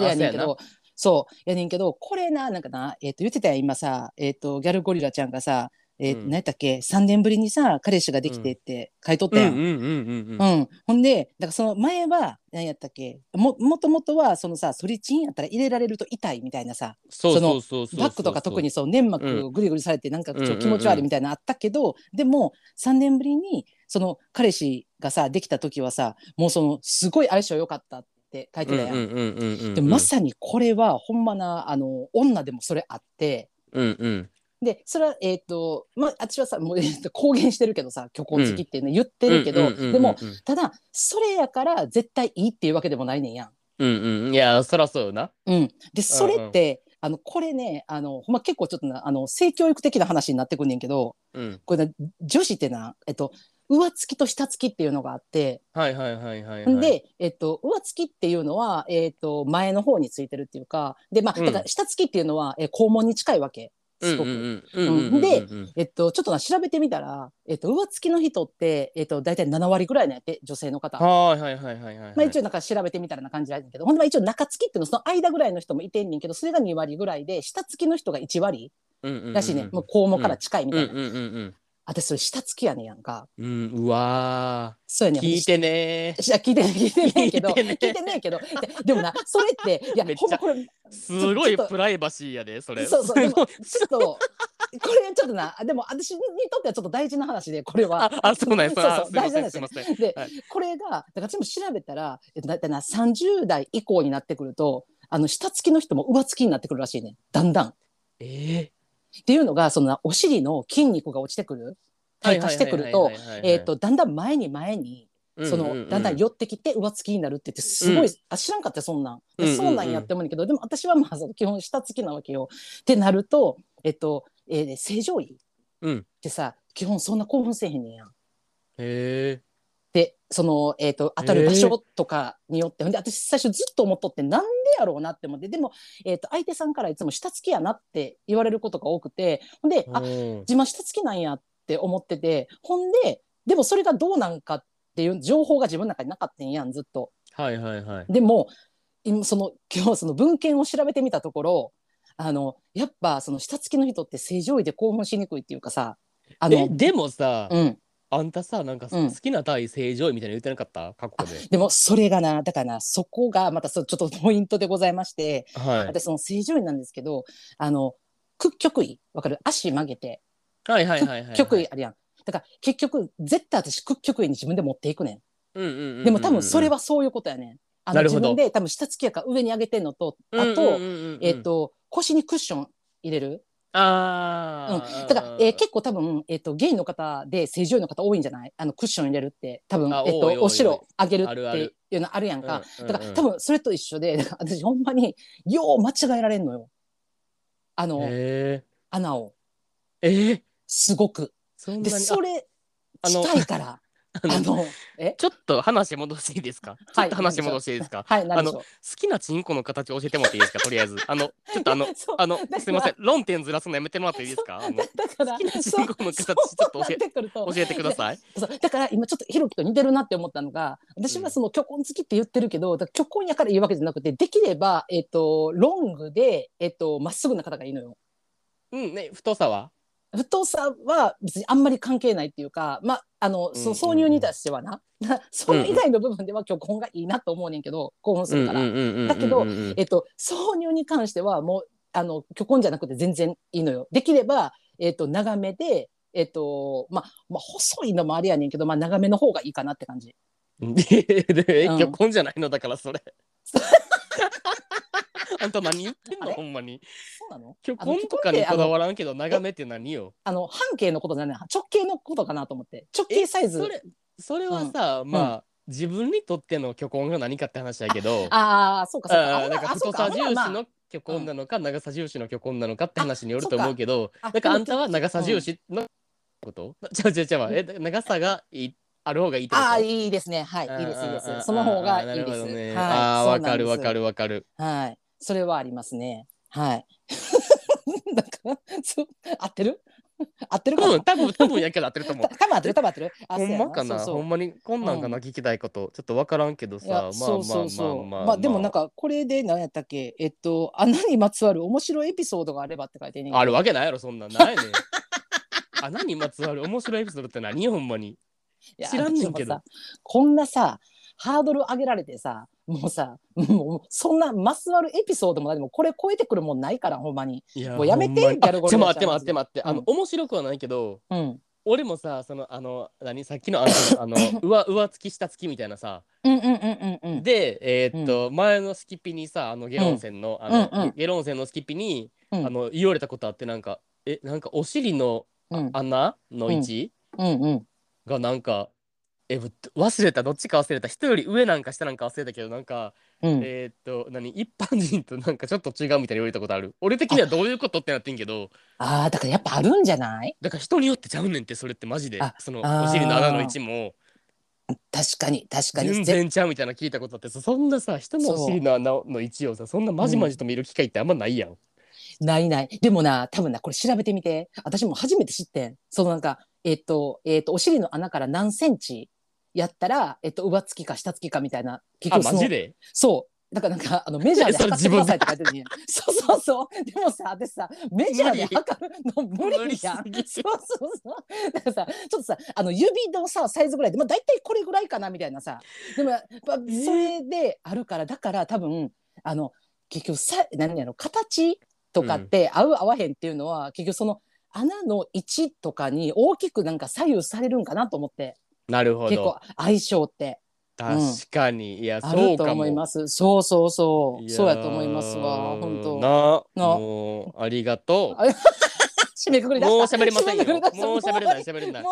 れやねんけ
あ
どそう。やねんけどこれななんかな、えー、と言ってたやん今さ、えー、とギャルゴリラちゃんがさ、えー
うん。
何やったっけ？3年ぶりにさ彼氏ができてって書いとったやん。
そうんうんうんうんうん。
うん、ほんでだからその前は何やったっけ？ももともとはそのさソリチンやったら入れられると痛いみたいなさ
そう
その
そうそうそう。
バックとか特にそう粘膜グリグリされてなんかちょっと気持ち悪いみたいなのあったけど、でも3年ぶりにその彼氏がさできた時はさもうそのすごい相性良かったって書いてたやん。
うんうんうんうんうん
でもまさにこれはほんまなあの女でもそれあって。
うんうん
でそれはえっ、とまあ私はさもう、えーと公言してるけどさ虚婚好きっていうの言ってるけど、
うんうんうんうん
でもただそれやから絶対いいっていうわけでもないねんやん。
うんうん。いやそらそうよな。
うん、でそれって、あのこれねあのほんま結構ちょっとなあの性教育的な話になってくんねんけど
うん。
これな女子ってな、えっと、上付きと下付きっていうのがあって、
はいはいはいはいはい。
で、えっと、上付きっていうのは、えっと、前の方についてるっていうかで、まあ、
うん。
だから下付きっていうのは、えー肛門に近いわけすごく。
うんうんうん。うん。うん
で
うんうん
えっと、ちょっとな調べてみたら、えっと、上付きの人って、えっと、大体7割ぐらいなんやって女性の方。
はいはいはいはいはい
まあ、一応なんか調べてみたらな感じなんだけどほんでまあ一応中付きっていうのはその間ぐらいの人もいてんねんけどそれが2割ぐらいで下付きの人が1割らしいね、もう肛門から近いみたいな、
うんうんうんうん
私それ下付きやねんやんか。
うんうわ
そうやね
聞いてね
いや聞いてない聞いてないけど
聞いてね *laughs*
聞いてないけどででもなそれっていや *laughs*
めっちゃ
ほんまこれ
すごいプライバシーやでそれ。
そうそうちょっとこれちょっとなでも私にとってはちょっと大事な話でこれは。
ああそうなんや。
そうそう大事なん。で
はい。
これがだから私も調べたらえっとだいたいな30代以降になってくるとあの下付きの人も上付きになってくるらしいねだんだん。っ
え
ていうのがそのなお尻の筋肉が落ちてくる
え
退化してくるとえっとだんだん前に前にそのだんだん寄ってきて上付きになるって言ってすごい、
うん。
あ知らんかったよそんなん、そうなんやって思うんだけどでも私はまあその基本下付きなわけよ。ってなるとえっと、えー正常位
うん。
ってさ基本そんな興奮せえへんねんやん。
へえ
でその、えー、と当たる場所とかによって、ほんで私最初ずっと思っとってなんでやろうなって思ってでも、えー、と相手さんからいつも下付きやなって言われることが多くてほんであ
うん。
自分は下付きなんやって思っててほんででもそれがどうなんかっていう情報が自分の中になかったんやんずっと。
はいはいはい。
でも今その今日その文献を調べてみたところあのやっぱその下付きの人って正常位で興奮しにくいっていうかさあの
えでもさ
うん、
あんたさなんか
うん。
好きな対正常位みたいなの言ってなかった？過去で。
でもそれがなだからなそこがまたそうちょっとポイントでございまして
はい。
私その正常位なんですけどあの屈曲位わかる？足曲げて。
はいはいはいはい
屈曲位あるやん。だから結局絶対私屈曲位に自分で持っていくね
うんうんうんうん
んでも多分それはそういうことやねん。あの
なるほど。
自分で多分下付きやから上に上げてんのとあと、
うんうんうんうん。
えっ、と腰にクッション入れる、
ああ
うん、だから、えー結構多分、えっとゲイの方で正常位の方多いんじゃない？あのクッション入れるって多分
あ、
えっとお城上げるっていうのあるやんか、
うん
だから多分それと一緒で私ほんまによう間違えられんのよ。あの
へ
穴を。
ええー。
すごく。で
そんなに
それ近いから
あの
あのえ？
ちょっと話戻していいですか？ちょっと話戻していいですか？
はい何でしょう？
好きなチンコの形教えてもらっていいですか？とりあえず。あの *laughs* ちょっとあのあのすみません。論点ずらすのやめてもらっていいですか？あの
だだから
好きなチンコの形ちょっと教え
て
教えてください。
だから今ちょっとひろきと似てるなって思ったのが私はその虚婚好きって言ってるけど、虚婚やからいいわけじゃなくてできれば、えっとロングで、えっとまっすぐな方がいいのよ。
うんね太さは？
太さは別にあんまり関係ないっていうか、まあ、あのその挿入に対してはな、*laughs* それ以外の部分では虚婚がいいなと思うねんけど興奮するから、だけどえっと、挿入に関してはもうあの虚婚じゃなくて全然いいのよ。できれば、えっと、長めで、えっとまあまあ、細いのもあれやねんけど、まあ、長めの方がいいかなって感じ。*laughs*
で虚婚じゃないのだからそれ *laughs* *laughs* あんた何言ってんの？ほんまに。
そうなの？
虚婚とかにこだわらんけど長めって何よ？
あの半径のことじゃない？直径のことかなと思って。直径サイズ。
それそれはさ、まあ自分にとっての虚婚が何かって話やけど。
ああそうかそうか。
なんか
あそう
太さ重視
まあ。
の虚婚なのか、長さ重視の虚婚なのかって話によると思うけど
あ
なんかあんたは長さ重視のこと、ちゃうちゃうちゃえ長さがいいある方がいい
ああいいですね。はいいいですいいです。その方がいいです。
ね、
はい
ああわかるわかるわかる。
はいそれはありますね。はい。*laughs* だからそう合ってる？合ってるかな？
うん多分多分やけど合ってると思う。*laughs*
多分合ってる多分合ってる。あ
ほんまかな？
そうそう。
ほんまにこんなんかな、聞きたいこと。ちょっとわからんけどさ。まあ
そうそうそう。
まあまあまあ
まあでもなんかこれで何やったっけ？えっと穴にまつわる面白いエピソードがあればって書いてんね
あるわけないやろそんな。んないねん。*laughs* 穴にまつわる面白いエピソードって何？ほんまに。知らんねんけど。
こんなさハードル上げられてさもうさもうそんなまつわるエピソードも何もこれ超えてくるもんないからほんまに。もうやめてギャルゴリラ
あちょ待って待って待って、あの
うん。
面白くはないけど
うん。
俺もさそのあの何？さっきのあの *coughs* あの上上付き下付きみたいなさ。
うんうんうんうんうん。
でえーっと、前のスキピにさあのゲロン線の、あの、
うんうん。
ゲロン線のスキピに、
うん。
あの言われたことあってなんかえなんかお尻の
うん。
穴の位置、
うんうん。
がなんかえ忘れた。どっちか忘れた。人より上なんか下なんか忘れたけどなんか、
うん。
えーっと何？一般人となんかちょっと違うみたいに言われたことある？俺的にはどういうことってなってんけど。
ああだからやっぱあるんじゃない？
だから人によってちゃうねんってそれってマジで。
あ。
そのお尻の穴の位置も。
確かに確かに。
全然ちゃうみたいなの聞いたことあってさそんなさ人のお尻の穴の位置をさそんなまじまじと見る機会ってあんまないやん。
ないない。でもな、多分な、これ調べてみて。私も初めて知ってん。そのなんか、えっ、と、えっ、と、お尻の穴から何センチやったら、えっ、と、上付きか下付きかみたいな。結
あ
局その
マジで？
そう。だからなんか、あの、メジャーで *laughs* 測ってくださいって書いてるね。*laughs* そうそうそう。でもさ、私さ、メジャーで測るの無理やん。
無理 *laughs*
そうそうそう。だからさ、ちょっとさ、あの、指のさ、サイズぐらいで、まあ、大体これぐらいかな、みたいなさ。でも、やっぱ、それであるから、だから多分、あの、結局さ、何やろ、形とかって合う合わへんっていうのは、結局その、穴の位置とかに大きくなんか左右されるんかなと思って、
なるほ
結構
ど
相性って。
確かに、いや
あ
そうかも。
ると思います。そうそうそう。そうやと思いますわ。本当。
な
な
もうありがと
あ *laughs* 締めくくり
う
出した。
もう喋れませんよ。もう喋れない喋れない。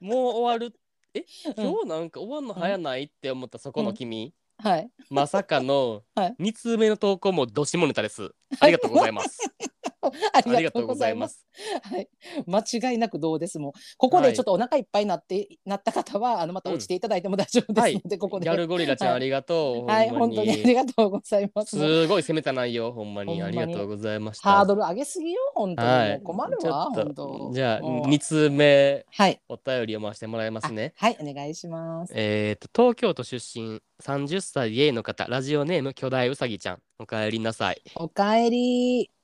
もう終わ
る。え？
うん。
今日なんか終わんの早ないって思ったそこの君、
はい。
まさかの *laughs*
はい。
2通目の投稿もどしもネタです。ありがとうございます。
あ *laughs* *laughs*
あ
りがとうございます。はい。間違いなくどうですもん。ここでちょっとお腹いっぱいになって、なった方は、あの、また落ちていただいても大丈夫ですので、ここで。
ギャルゴリラちゃん、
はい
ありがとう、
はい、本当にありがとうございます。
すごい攻めた内容ほんまにありがとうございました
ハードル上げすぎよ、本当に。困るわ、本当。
じゃあ
うん
2通目
はい。
お便り読ませてもらいますね
はい、お願いします。
えー、と東京都出身30歳 A の方ラジオネーム巨大うさぎちゃんおかえりなさい
おかえり。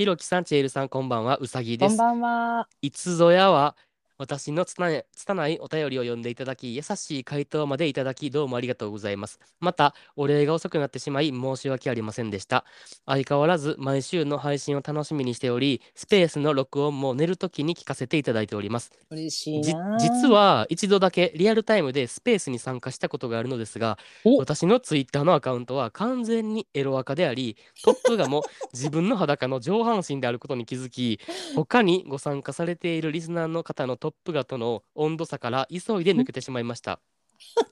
ひろきさんチェールさんこんばんはうさぎです
こんばんは。
いつぞやは私のつたないお便りを読んでいただき優しい回答までいただきどうもありがとうございますまたお礼が遅くなってしまい申し訳ありませんでした相変わらず毎週の配信を楽しみにしておりスペースの録音も寝るときに聞かせていただいております
嬉しい。
実。は一度だけリアルタイムでスペースに参加したことがあるのですが
お
私のツイッターのアカウントは完全にエロアカでありトップ画も *laughs* 自分の裸の上半身であることに気づき他にご参加されているリスナーの方のトップ画との温度差から急いで抜けてしまいました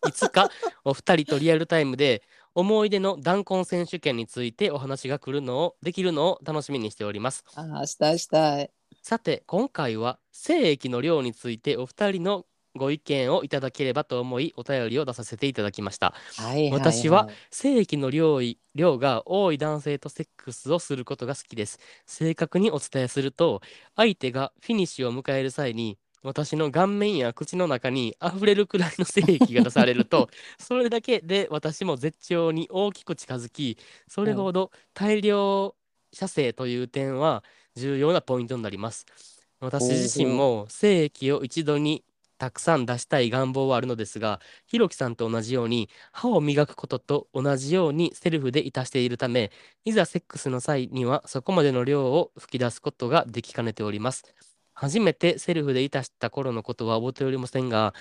いつかお二人とリアルタイムで思い出の弾痕選手権についてお話が来るのをできるのを楽しみにしております
ああ、したいしたい。
さて今回は精液の量についてお二人のご意見をいただければと思いお便りを出させていただきました
はいはい、い
私は。精液の量い量が多い男性とセックスをすることが好きです正確にお伝えすると相手がフィニッシュを迎える際に私の顔面や口の中に溢れるくらいの精液が出されると *laughs* それだけで私も絶頂に大きく近づきそれほど大量射精という点は重要なポイントになります。私自身も精液を一度にたくさん出したい願望はあるのですがひろきさんと同じように歯を磨くことと同じようにセルフでいたしているためいざセックスの際にはそこまでの量を吹き出すことができかねております初めてセルフでいたした頃のことは覚えておりませんが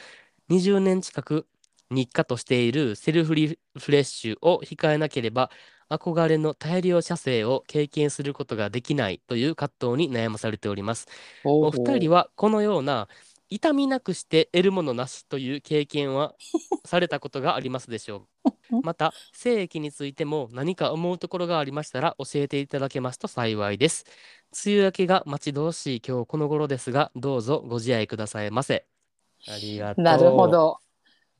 20年近く日課としているセルフリフレッシュを控えなければ憧れの大量射精を経験することができないという葛藤に悩まされております。お二人
は。
はこのような痛みなくして得るものなしという経験はされたことがありますでしょう *laughs* また精液についても何か思うところがありましたら教えていただけますと幸いです梅雨明けが待ち遠しい今日この頃ですがどうぞご自愛くださいませ。ありがとう。
なるほど。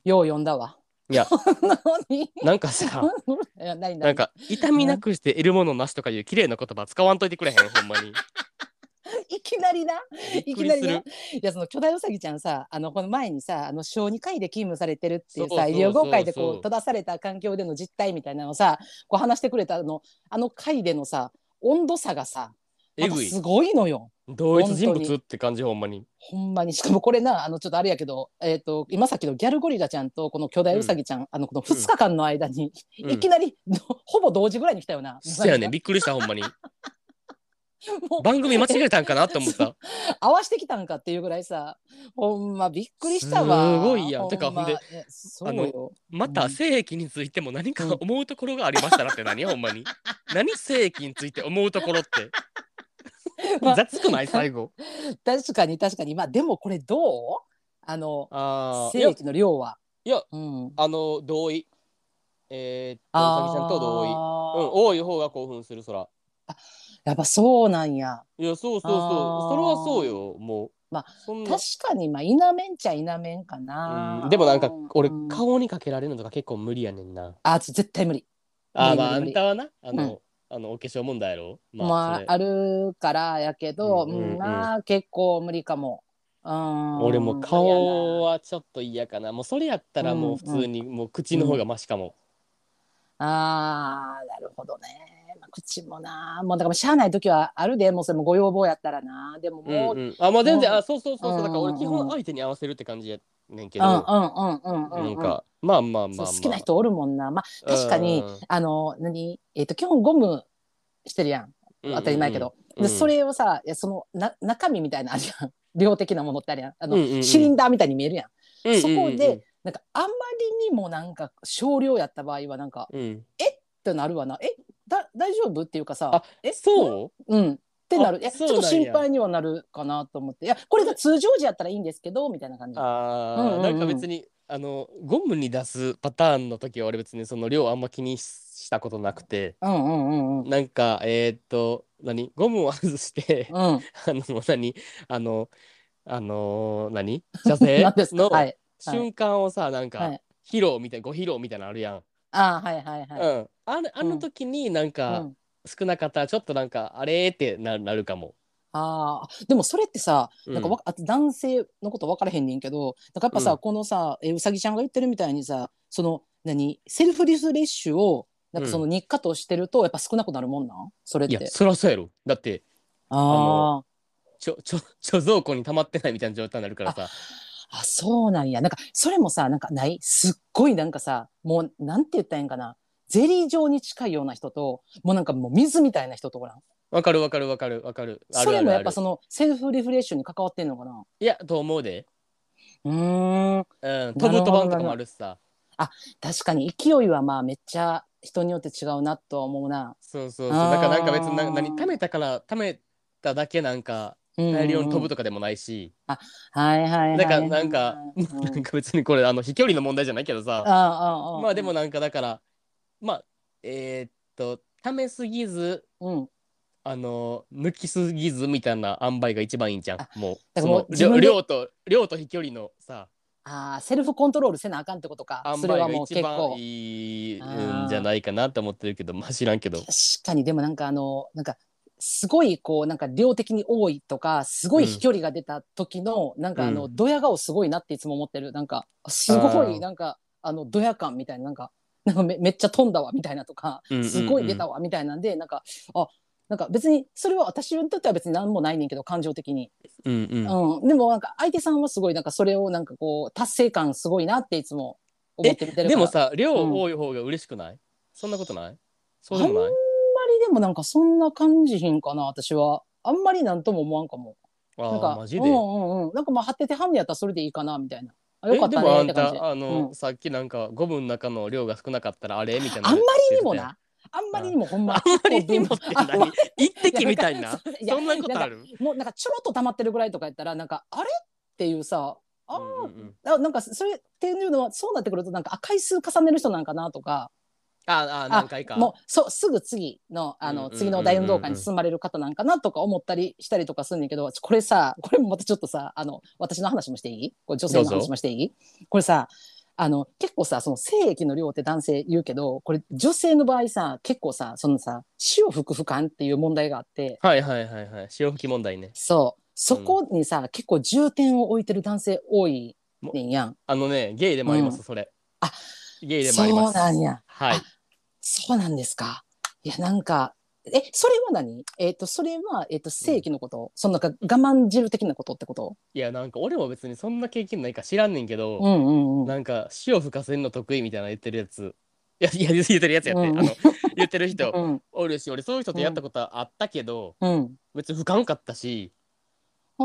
よう読んだわ。
いや。*laughs*
何？
なんかさ *laughs*
いや何？
なんか痛みなくして得るものなしとかいう綺麗な言葉使わんといてくれへんほんまに。*laughs*
いきなりな？いきなりな？いやその巨大うさぎちゃんさあのこの前にさあの小児科医で勤務されてるっていう
そうそう
さ医療業界でこう閉ざされた環境での実態みたいなのをさこう話してくれたあのあの回でのさ温度差がさま
えぐい。
たすごいのよ。
同一人物って感じほんまに。
ほんまに。しかもこれなあのちょっとあれやけど、えー、と今さっきのギャルゴリラちゃんとこの巨大うさぎちゃん、あのこの2日間の間に、
うん。
いきなりほぼ同時ぐらいに来たよな。
そうやねびっくりしたほんまに。番組間違えたんかなって思った。*laughs*
合わしてきたんかっていうぐらいさ。ほんまびっくりしたわ。
すごいやん。
ほ
てかほんで
まえそうよ。
また性液についても何か思うところがありましたらって何？ほんまに。何？性液について思うところって。
まあ *laughs* *laughs*
雑くない？最後。*laughs*
確かに確かに。まあでもこれどう？あの
あ
精液の量は。
いや
うん、
あの同意。えー、っとうさぎちゃんと同意。うん多い方が興奮するそら。
やっぱそうなんや。
いやそうそうそう。それはそうよもう。
まあ確かにまあ否めんちゃ否めんかな。
うんでもなんか俺
うん。
顔にかけられるのとか結構無理やねんな。
あ絶対無理。
あーまああんたはなあの、
うん
あのお化粧問題やろ？
まあ、
それ。
あるからやけど、
うんうんうん。
うんまあ結構無理かも。うん。
俺も顔はちょっと嫌かな。もうそれやったらもう普通にもう口の方がマシかも、
なあーなるほどね。まあ、口もな。もうだからしゃあない時はあるでもうそれもご要望やったらな。でも
うん
もう、
うんあまあ全然あそうそうそうそう。だから俺基
うんうんうん
本相手に合わせるって感じやねんけど、
うんうんうんうんうん。
なんかまあまあまあまあ。
好きな人おるもんな。まあ確かに
うん
あの何？えっ、と基本ゴムしてるやん。当たり前やけど、
うん。
でそれをさいやそのな中身みたいなのあるやん量的なものってあるやん。あの、
うんうんうん。
シリンダーみたいに見えるやん。
うんうんうん
そこでなんかあまりにもなんか少量やった場合はなんか
うん。
ってなるわな。え？だ大丈夫っていうかさ
あ
え
そう？
うん。ってなる。
あ
いやちょっと心配にはなるかなと思って。いやこれが通常時やったらいいんですけどみたいな感じ。
あー、
うんうんうん。
なんか別にあのゴムに出すパターンの時は俺別にその量あんま気にしたことなくて。
うんうんうんうん。
なんかえーっと何？ゴムを外して
うん。
あの何？あのあの何？射精？*laughs*
何ですか？
の
はい。
瞬間をさなんか、
はい。
披露みたいご披露みたいなのあるやん、
あはいはいはい、
うんあれあの時になんか、
うん。
少なかったらちょっとなんかあれーってななるかも。
あー。でもそれってさ
うん。
なんかわ、あと男性のこと分からへんねんけどなんかやっぱさ、
うん。
このさえうさぎちゃんが言ってるみたいにさその何セルフリフレッシュをなんかその日課としてるとやっぱ少なくなるもんなん？それっ
いや
て。
そりゃそうやろ。だって
あ
ちょちょ *laughs* 貯蔵庫に溜まってないみたいな状態になるからさ。
あそうなんや。なんかそれもさなんかない？すっごいなんかさもうなんて言ったらいいんかなゼリー状に近いような人ともうなんかもう水みたいな人とおらん。
わかるわかるわかるわかる。
それもやっぱそのセルフリフレッシュに関わってんのかな？い
やと思うで、
うーん。
うん、飛ぶ飛ばんとかもあるしさ。
確かに勢いはまあめっちゃ人によって違うなとは思うな。
そうそうそう。だからなんか別にな何貯めたから貯めただけなんか大量に飛ぶ
と。
とかでもないし、
はいはいはいはい。
だからなんか、
うん
なんか別にこれあの飛距離の問題じゃないけどさ、
ああああ
まあでもなんかだからまあえーっと貯めすぎず
うん。
あの抜きすぎずみたいな塩梅が一番いいんじゃん。
あ
もう
もう自分で
量量と量と飛距離のさ。
ああセルフコントロールせなあかんってことか。それはもう
一番
結構。
いいんじゃないかなって思ってるけどまあ知らんけど。
確かに。でもなんかあのなんかすごいこうなんか量的に多いとかすごい飛距離が出た時の、なんかあの、
う
ドヤ顔すごいなっていつも思ってる。なんかすごいなんかあのドヤ感みたいななんかなんかめめっちゃ飛んだわみたいなとか、
うんうんうん。
すごい出たわみたいなんでなんかあなんか別にそれは私にとっては別に何もないねんけど感情的に、
うんうん。
うん、でもなんか相手さんはすごいなんかそれをなんかこう達成感すごいなっていつも思って見てる
でもさ量
うん
多い方が嬉しくない、そんなことない？そうでもない
あんまりでもなんかそんな感じひんかな私は。あんまりなんとも思わんかも
あ
なんか
ーマジで、
うんうんうん。なんかまあ張ってて半分やったらそれでいいかなみたいなよかった
でもあん
ねって感じ。
たあの、
うん。
さっきなんかゴムの中の量が少なかったらあれ？みたいな
あんまりにもな。あんまりにもほんま。
あんまりにも。って
あ
何一滴みたいな。*laughs*
いや
そんなことある？
もうなんかちょろっと溜まってるぐらいとかやったらなんかあれ？っていうさあー、
うんうんうん。
あなんかそれっていうのはそうなってくるとなんかあ回数重ねる人なんかなとか
ああ何回か。
もうそうすぐ次のあの
うんうんうんうん。
次の大運動会に進まれる方なんかなとか思ったりしたりとかするんだけどこれさこれもまたちょっとさあの私の話もしていい？これ女性の話もしていい？これさあの結構さその精液の量って男性言うけどこれ女性の場合さ結構さそのさ潮吹く不感っていう問題があって。
はいはいはいはい。潮吹き問題ね。
そう。そこにさ、結構重点を置いてる男性多いねんやん。
あのねゲイでもあります、
うん。
それ。
あ
ゲイでもあります。
そうなんや。
はい。
あそうなんですか。いやなんかえそれは何？えっ、とそれはえっ、と正規のこと、そのなんか我慢汁的なことってこと？
いやなんか俺も別にそんな経験ないか知らんねんけど、
うんうんうん。
なんか潮吹かせんの得意みたいな言ってるやつ。いやいや言ってるやつやって、
うん。
あの言ってる人
うん。
おるし俺そういう人とやったことあったけど、
うん。
別に吹かんかったし
あ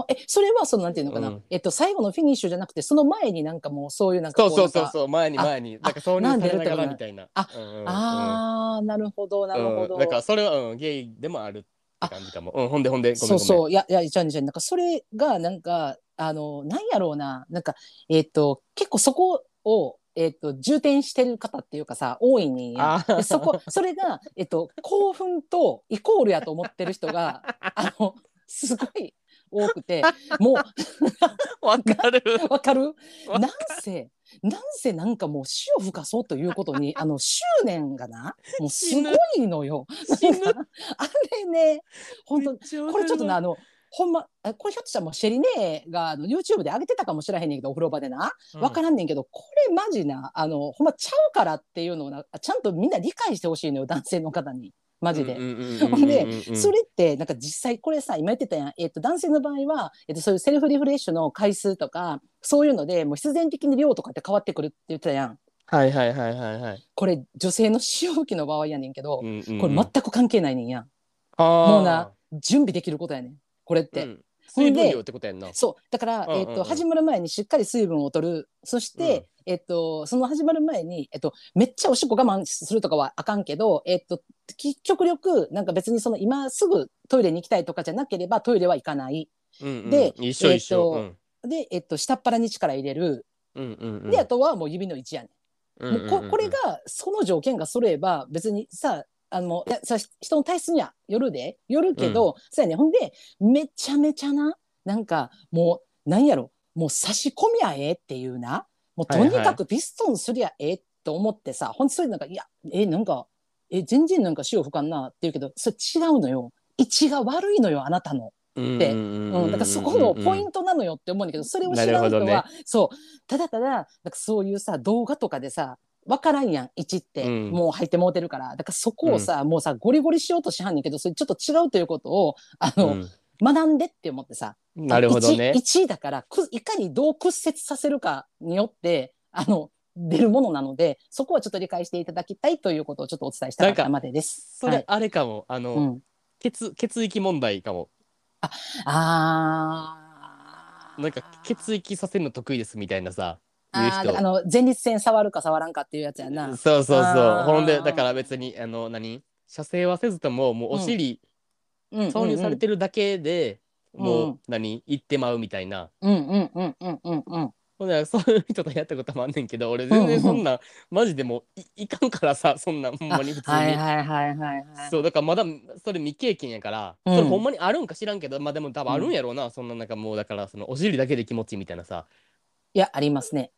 えそれはそのなんていうのかな、
うん。
えっと最後のフィニッシュじゃなくてその前になんかもうそういうなんか
そうそうそうそう前に
あ
前に。
あ
なんか挿入されながらみたいな。
あ
うんうんうん
あーなるほどなるほど。
うん、だからそれは、うん、ゲイでもあるって感じかも。うん、ほんでほんで、ごめんごめん。
そうそう。いやいやじゃあじゃあなんかそれがなんかあのなんやろうな。なんかえっ、と結構そこをえっ、と重点してる方っていうかさ多いねん。や
あー。
でそこそれがえっ、と興奮とイコールやと思ってる人があのすごい多くて *laughs* も
わかる。
う *laughs* わかる？
わ
なんせなんせなんかもう死を吹かそうということに *laughs* あの執念がなもうすごいのよ。あれね本当これちょっとなあのほんまあこれひょっとしたらもうシェリネがあの YouTube で上げてたかもしれへんねんけどお風呂場でな。わからんねんけど、これマジなあのほんまちゃうからっていうのをなちゃんとみんな理解してほしいのよ男性の方にマジで。ほんでそれってなんか実際これさ今言ってたやん、えっと男性の場合は、えっとそういうセルフリフレッシュの回数とかそういうのでもう必然的に量とかって変わってくるって言ってたやん。
はいはいはいはいはい。
これ女性の潮吹きの場合やねんけど、
うんうんうん。
これ全く関係ないねんやん。もうな準備できることやねん。これって。
うん水分量ってことやんな。
そう。だから、
うんうんうん。
えっと始まる前にしっかり水分を取る。そして、えっとその始まる前に、えっとめっちゃおしっこ我慢するとかはあかんけど、えっとき極力なんか別にその今すぐトイレに行きたいとかじゃなければトイレは行かない。
うんうん。
で
一緒一緒。
えーで、えっと下っ腹に力入れる、
うんうんうん。うん
であとはもう指の位置やねん。
うんうんうん。
もうここれがその条件が揃えば別にさあのいやさ人の体質にはよるで。よるけど、そうやね。ほんでめちゃめちゃななんかもうなんやろ。もう差し込みゃええっていうな。もうとにかくピストンすりゃええと思ってさ、ほんとそれなんかいやえなんかえ全然なんか潮吹かんなって言うけどそれ違うのよ。位置が悪いのよあなたの。
って
うん、だからそこのポイントなのよって思うんだけどそれを知らん人は、
ね。
そう。ただただなんかそういうさ動画とかでさ分からんやん位置って、
うん
もう入ってもうてるからだからそこをさ、もうさゴリゴリしようとしはんねんけどそれちょっと違うということをあの、学んでって思ってさ
なるほどね。
1位だからくいかにどう屈折させるかによってあの出るものなのでそこはちょっと理解していただきたいということをちょっとお伝えしたかったまでです。
それ
はい
あれかも。あの、
うん、
血血液問題かも。
あー
なんか血液させるの得意ですみたいなさ。言う人。
あの前立腺触るか触らんかっていうやつやな。
そうそうそう。ほんでだから別にあの何？射精はせずとももうお尻
うん。
挿入されてるだけで、
うん。
もう何？行ってまうみたいな、
うんうんうんうんうんうん。
ほんでそういう人とやったこともあんねんけど俺全然そんな、マジでもういいかんからさそんなほんまに普通に、
はいはいはいはいはい。
そうだからまだそれ未経験やから、
うん。
それほんまにあるんか知らんけどまあでも多分あるんやろうな、そんななんかもうだからそのお尻だけで気持ちいいみたいなさ。
いやありますね。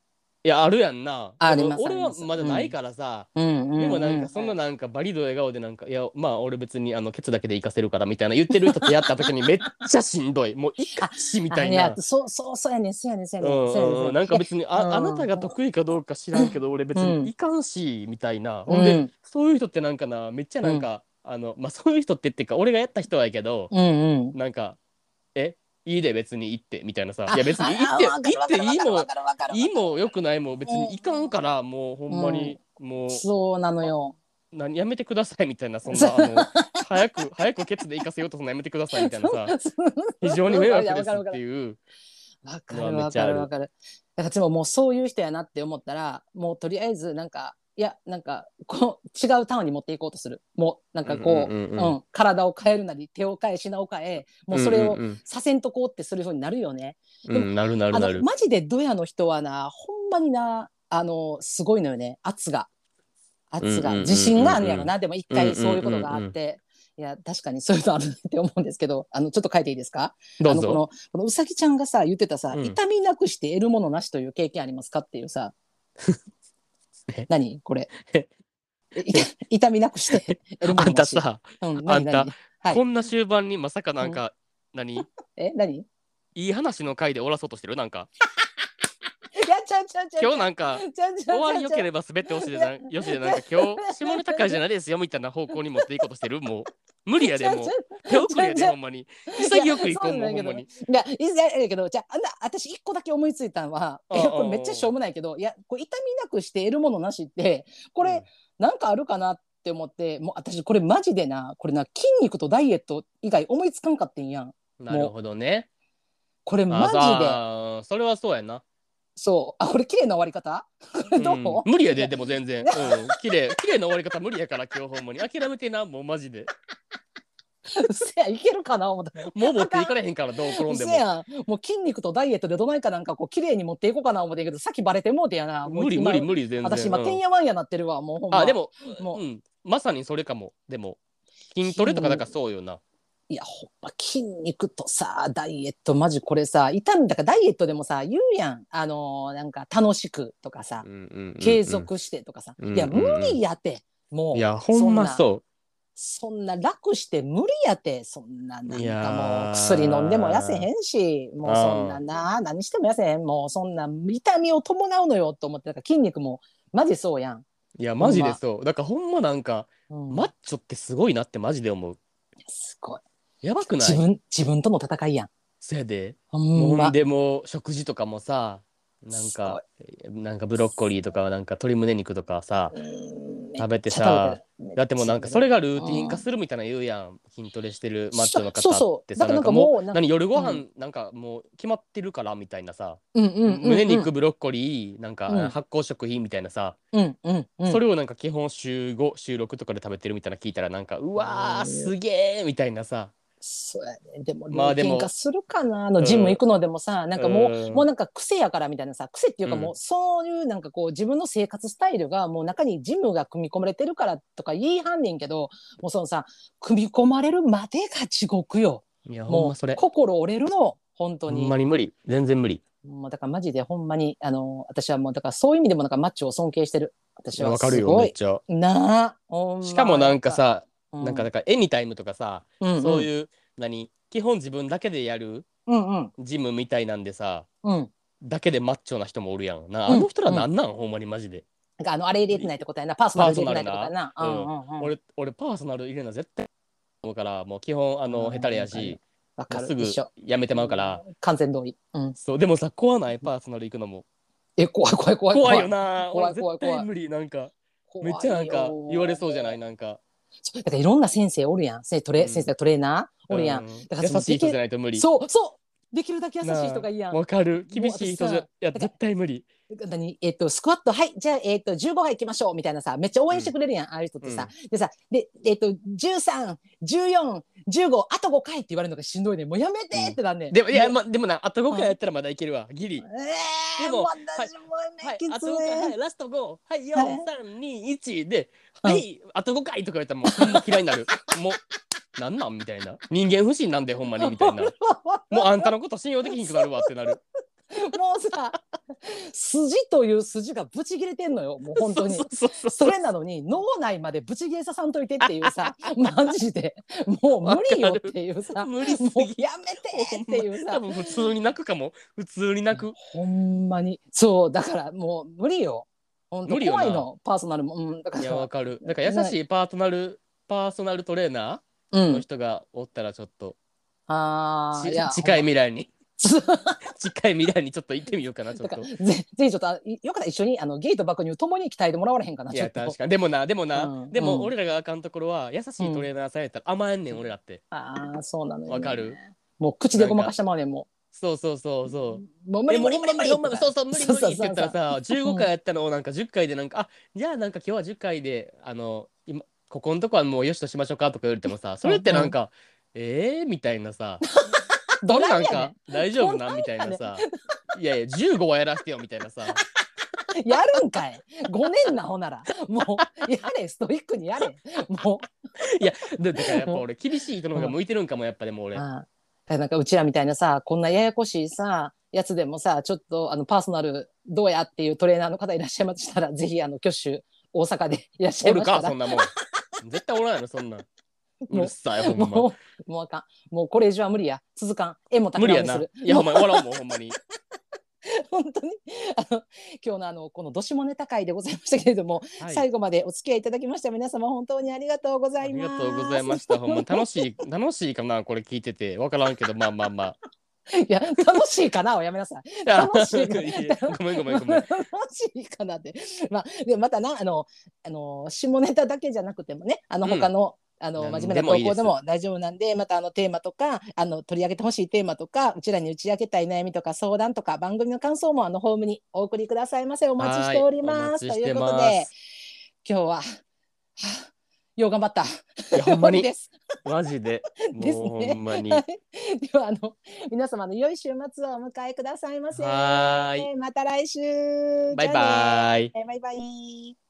いやあるやんな。
あります
俺は
ま
だないからさ、
うん。
でもなんかそんななんかバリド笑顔でなんかいやまあ俺別にあのケツだけで行かせるからみたいな言ってる人とやった時に *laughs* めっちゃしんどい。もういかしみたいな。
そうそうそうやねんそうやねんそうや
う
ねんそう
なんか別にあ,、
うん
あなたが得意かどうか知らんけど俺別
うん
にいかんしみたいな、
う
ほんで
ん。
そういう人ってなんかなめっちゃなんか、あのまあそういう人ってっていうか俺がやった人はやけど、
うんうん。
なんかえ？いいで別に行ってみたいなさ。
あ
いや別に行
あ
って行っていいもいいもよくないも別にいかんからもうほんまに、もう。
そうなのよ。
何やめてくださいみたいなそんな。あの早く早くケツで行かせようとするのやめてくださいみたいなさ。*laughs* 非常に迷惑ですっていう。
わかるわかるわかる。だからでももうそういう人やなって思ったらもうとりあえずなんかいやなんかこう *laughs* 違うターンに持っていこうとする。もうなんかこう,、
う
うんん
うん。
体を変えるなり手を変え品を変えもうそれをさせんとこうってするようになるよね。
うんうんなるなる
あ
なる。
のマジでドヤの人はなほんまになあのすごいのよね。圧が。圧が。自信があるんやろな。でも一回そういうことがあって。いや確かにそういうのあるって思うんですけどあのちょっと書いていいですか？
どうぞ。
あのこのこのうさぎちゃんがさ言ってたさ、
うん。
痛みなくして得るものなしという経験ありますかっていうさ。
え *laughs*
何？これ。*laughs* 痛みなくして
あんたさ、
うん、
あ
何？
んた
何はい。
こんな終盤にまさかなんか、何？い
え何？
い話の回で終わらそうとしてる？なんか今日なんか終わりよければ滑ってほしいでなよしでなんか今日下ネタ会じゃないですよみたいな方向に持っていこうとしてる。もう無理やでもう。手遅れやでほんまに。潔くいこう
いや
もうほんまに。
いやいややけどじゃあ私一個だけ思いついたのはこれめっちゃしょうもないけどいやこれ痛みなくして得るものなしってこれ、
うん。
なんかあるかなって思ってもう私これマジでなこれな筋肉とダイエット以外思いつかんかってんやん。
なるほどね。
これ
あ
マジで。
あそれはそうやな、
そう。あこれ綺麗な終わり方？*laughs* どう、
うん無理やででも全然。*laughs* うん。綺麗綺麗な終わり方無理やから今日ほんまに。諦めてなもうマジで。
せやいけるかな思った。ら
もう持っていかれへんからどう転んでも。
せや。んもう筋肉とダイエットでどないかなんかこう綺麗に持っていこうかな思ってんけどさっきバレてもうてやな。
無理無理無理全然。
私今
うん。
てんやわんやなってるわ。もうほんま。
あでも
もう。
うん。まさにそれかも。でも筋トレとかだからそうよない
やほんま筋肉とさダイエットマジこれさ痛みだからダイエットでもさ言うやん。あのーなんか楽しくとかさ、
うんうんうんうん。
継続してとかさ、いや
うんうん。うん
無理やて。もう
いやほんま
そ
そ
そんな楽して無理やて。そんななんかも
ー。
う薬飲んでも痩せへんし。もうそんなな何しても痩せへん。もうそんな痛みを伴うのよと思って。だから筋肉もマジそうやん、
ういやマジでそう。だからほんまなんか
うん。
マッチョってすごいなってマジで思う。
すごい
やばくない？
自分自分との戦いやん。
そやで。
ほ
も
んま。
うでも食事とかもさなんかなんかブロッコリーとかなんか鶏胸肉とかさ
うん
食べてさだってもうなんかそれがルーティン
うん
化するみたいな言うやん。筋トレしてるマッチョの方
そうそう
ってさなんかも
もう
何夜ご
う
飯なんかもう決まってるからみたいなさ胸肉ブロッコリーなんか
うん。
発酵食品みたいなさそれをなんか基本週5週6とかで食べてるみたいな聞いたらなんかうわーすげーみたいなさ
そうやね。でもル
まあでも。
ーティン化するかな？あのジム行くのでもさ、なんかもう、
うん。
もうなんか癖やからみたいなさ。癖っていうか
うん。
もうそういうなんかこう自分の生活スタイルがもう中にジムが組み込まれてるからとか言いはんねんけどもうそのさ組み込まれるまでが地獄よ。
いやほん
もう
まそれ。
心折れるの。本当
ほ
に
んまに無理。全然無理。
もうだからマジでほんまにあの私はもうだからそういう意味でもなんかマッチョを尊敬してる。私は
わかる
すごい。
よめっちゃ。
なあ。ほんま。
しかもなんかさ
う
なんかだからエニタイムとかさ
うんうん。
そういう何基本自分だけでやる
うんうん。
ジムみたいなんでさ
うん。
だけでマッチョな人もおるやん。な
うん。
あの人らなんなん、ほんまにマジで、
なんかあのあれ入れてないってことやな。パーソナル入れてないってことやな。うんうんうん。
俺俺パーソナル入れるの絶対思うからもう基本あの
うん。
下手れやしすぐ。やめてまうから、
完全同意。うん。
そうでもさ怖ない？パーソナル行くのも。
え怖い怖い怖い。
怖いよ。な。俺
怖い怖い怖い。
絶対無理。なんか
怖いよ
めっちゃなんか言われそうじゃない？なんか
そうだからいろんな先生おるやん。せトレ、
うん
先生トレーナーおるやん。
う
だからその
優しい人じゃないと無理
そうそう。できるだけ優しい人がいいやん。
わかる厳しい人じゃ
もう私さ
いや絶対無理
何？えっとスクワット。はい。じゃあえっと15杯いきましょう。みたいなさめっちゃ応援してくれるやん、ああいう人ってさ、でさでえっと131415あと5回って言われるのがしんどいね。もうやめてってなんねん、
でもいやまでもなあと5回やったらまだいけるわ。ギリ。
えー、
でも
私もね、きつい。
はい。あと5回。はい。ラスト5はい。
はい。
4321で
うん。
はい。あと5回とか言ったらもうほんま嫌いになる。もうなんなん？みたいな。人間不信なんでほんまにみたいな。*laughs* もうあんたのこと信用できひんくなるわってなる *laughs*
もうさ筋という筋がブチ切れてんのよもう本当に。
そ
れなのに脳内までブチ切れささんといてっていうさ *laughs* マジでもう無理よっていうさも
無理す
う
ぎ
やめてっていうさ。
多分普通に泣くかも。普通に泣く。
ほんまに。そうだからもう無理よ。本当
無理よな。
怖いのパーソナルも。うんだか
いやわ
ら
かる。だから優しいパートナルパーソナルトレーナ
うん。
ーの人がおったらちょっと、ち
あーいや
近い未来に *laughs* 近い未来にちょっと行ってみようかなちょっと。
ぜぜひちょっとよかったら一緒にあのゲイと爆乳ともに鍛えてもらわれへんかないちょっと。
や確かに。でもなでもな、
うん
でも
うん
俺らがあかんところは優しいトレーナーさんやったら甘えんねん、俺らって。
ああそうなのよ、ね、
わかる？
もう口でごまかしてまうねんも
そうそうそうそう。
もう無理
えもうほんま無理ほんま
とか
そうそう無理無理って言ったらさ
そう
15回やったのをなん。か10回でなんかあじゃあなんか今日は10回であの今ここのとこはもうよしとしましょうかとか言われてもさそれってなんか、えー？みたいなさ *laughs*
どないや
なんか大丈夫
どな
みたいなさ。いやいや15はやらせてよみたいなさ。*laughs*
やるんかい。5年なほんなら。もうやれストイックにやれ。も
でだからやっぱ俺厳しい人の方が向いてるんかもやっぱでも俺。
う、あ。あなんかうちらみたいなさこんなややこしいさやつでもさちょっとあのパーソナルどうやっていうトレーナーの方いらっしゃいましたらぜひあの挙手大阪でいらっしゃ
おる
いました
からそんなもん。絶対おらんやろそんなんうるさいほんま。
もうもうあかん。もうこれ以上は無理や。続かん。絵も
無理やな。
る
いやほんまにおらんもんほんまに。*laughs*
本当に。あの今日のあのこのどしもネタ会でございましたけれども、
はい。
最後までお付き合いいただきました皆様本当にありがとうござ
あり
います。
がとうございましたほんま。楽しい楽しいかなこれ聞いてて。わからんけどまあまあまあ。
いや楽しいかなおやめなさい。
いや
楽しいか
いやごめんごめんごめん。
楽しいかなって。まあでもまたなあのあの下ネタだけじゃなくてもねあの
うん。
他の、あの
何
真面目な
でもいいです
投稿でも大丈夫なんでまたあのテーマとかあの取り上げてほしいテーマとかうちらに打ち明けたい悩みとか相談とか番組の感想もあのホームにお送りくださいませお待ちしております。ということで今日は、はあよう頑張った。
ほんまに
です。
マジで *laughs*
ですね
ほんまに
はいではあの皆様の良い週末をお迎えくださいませ。
はーい
また来週。
バイバイ
ねバイバイ。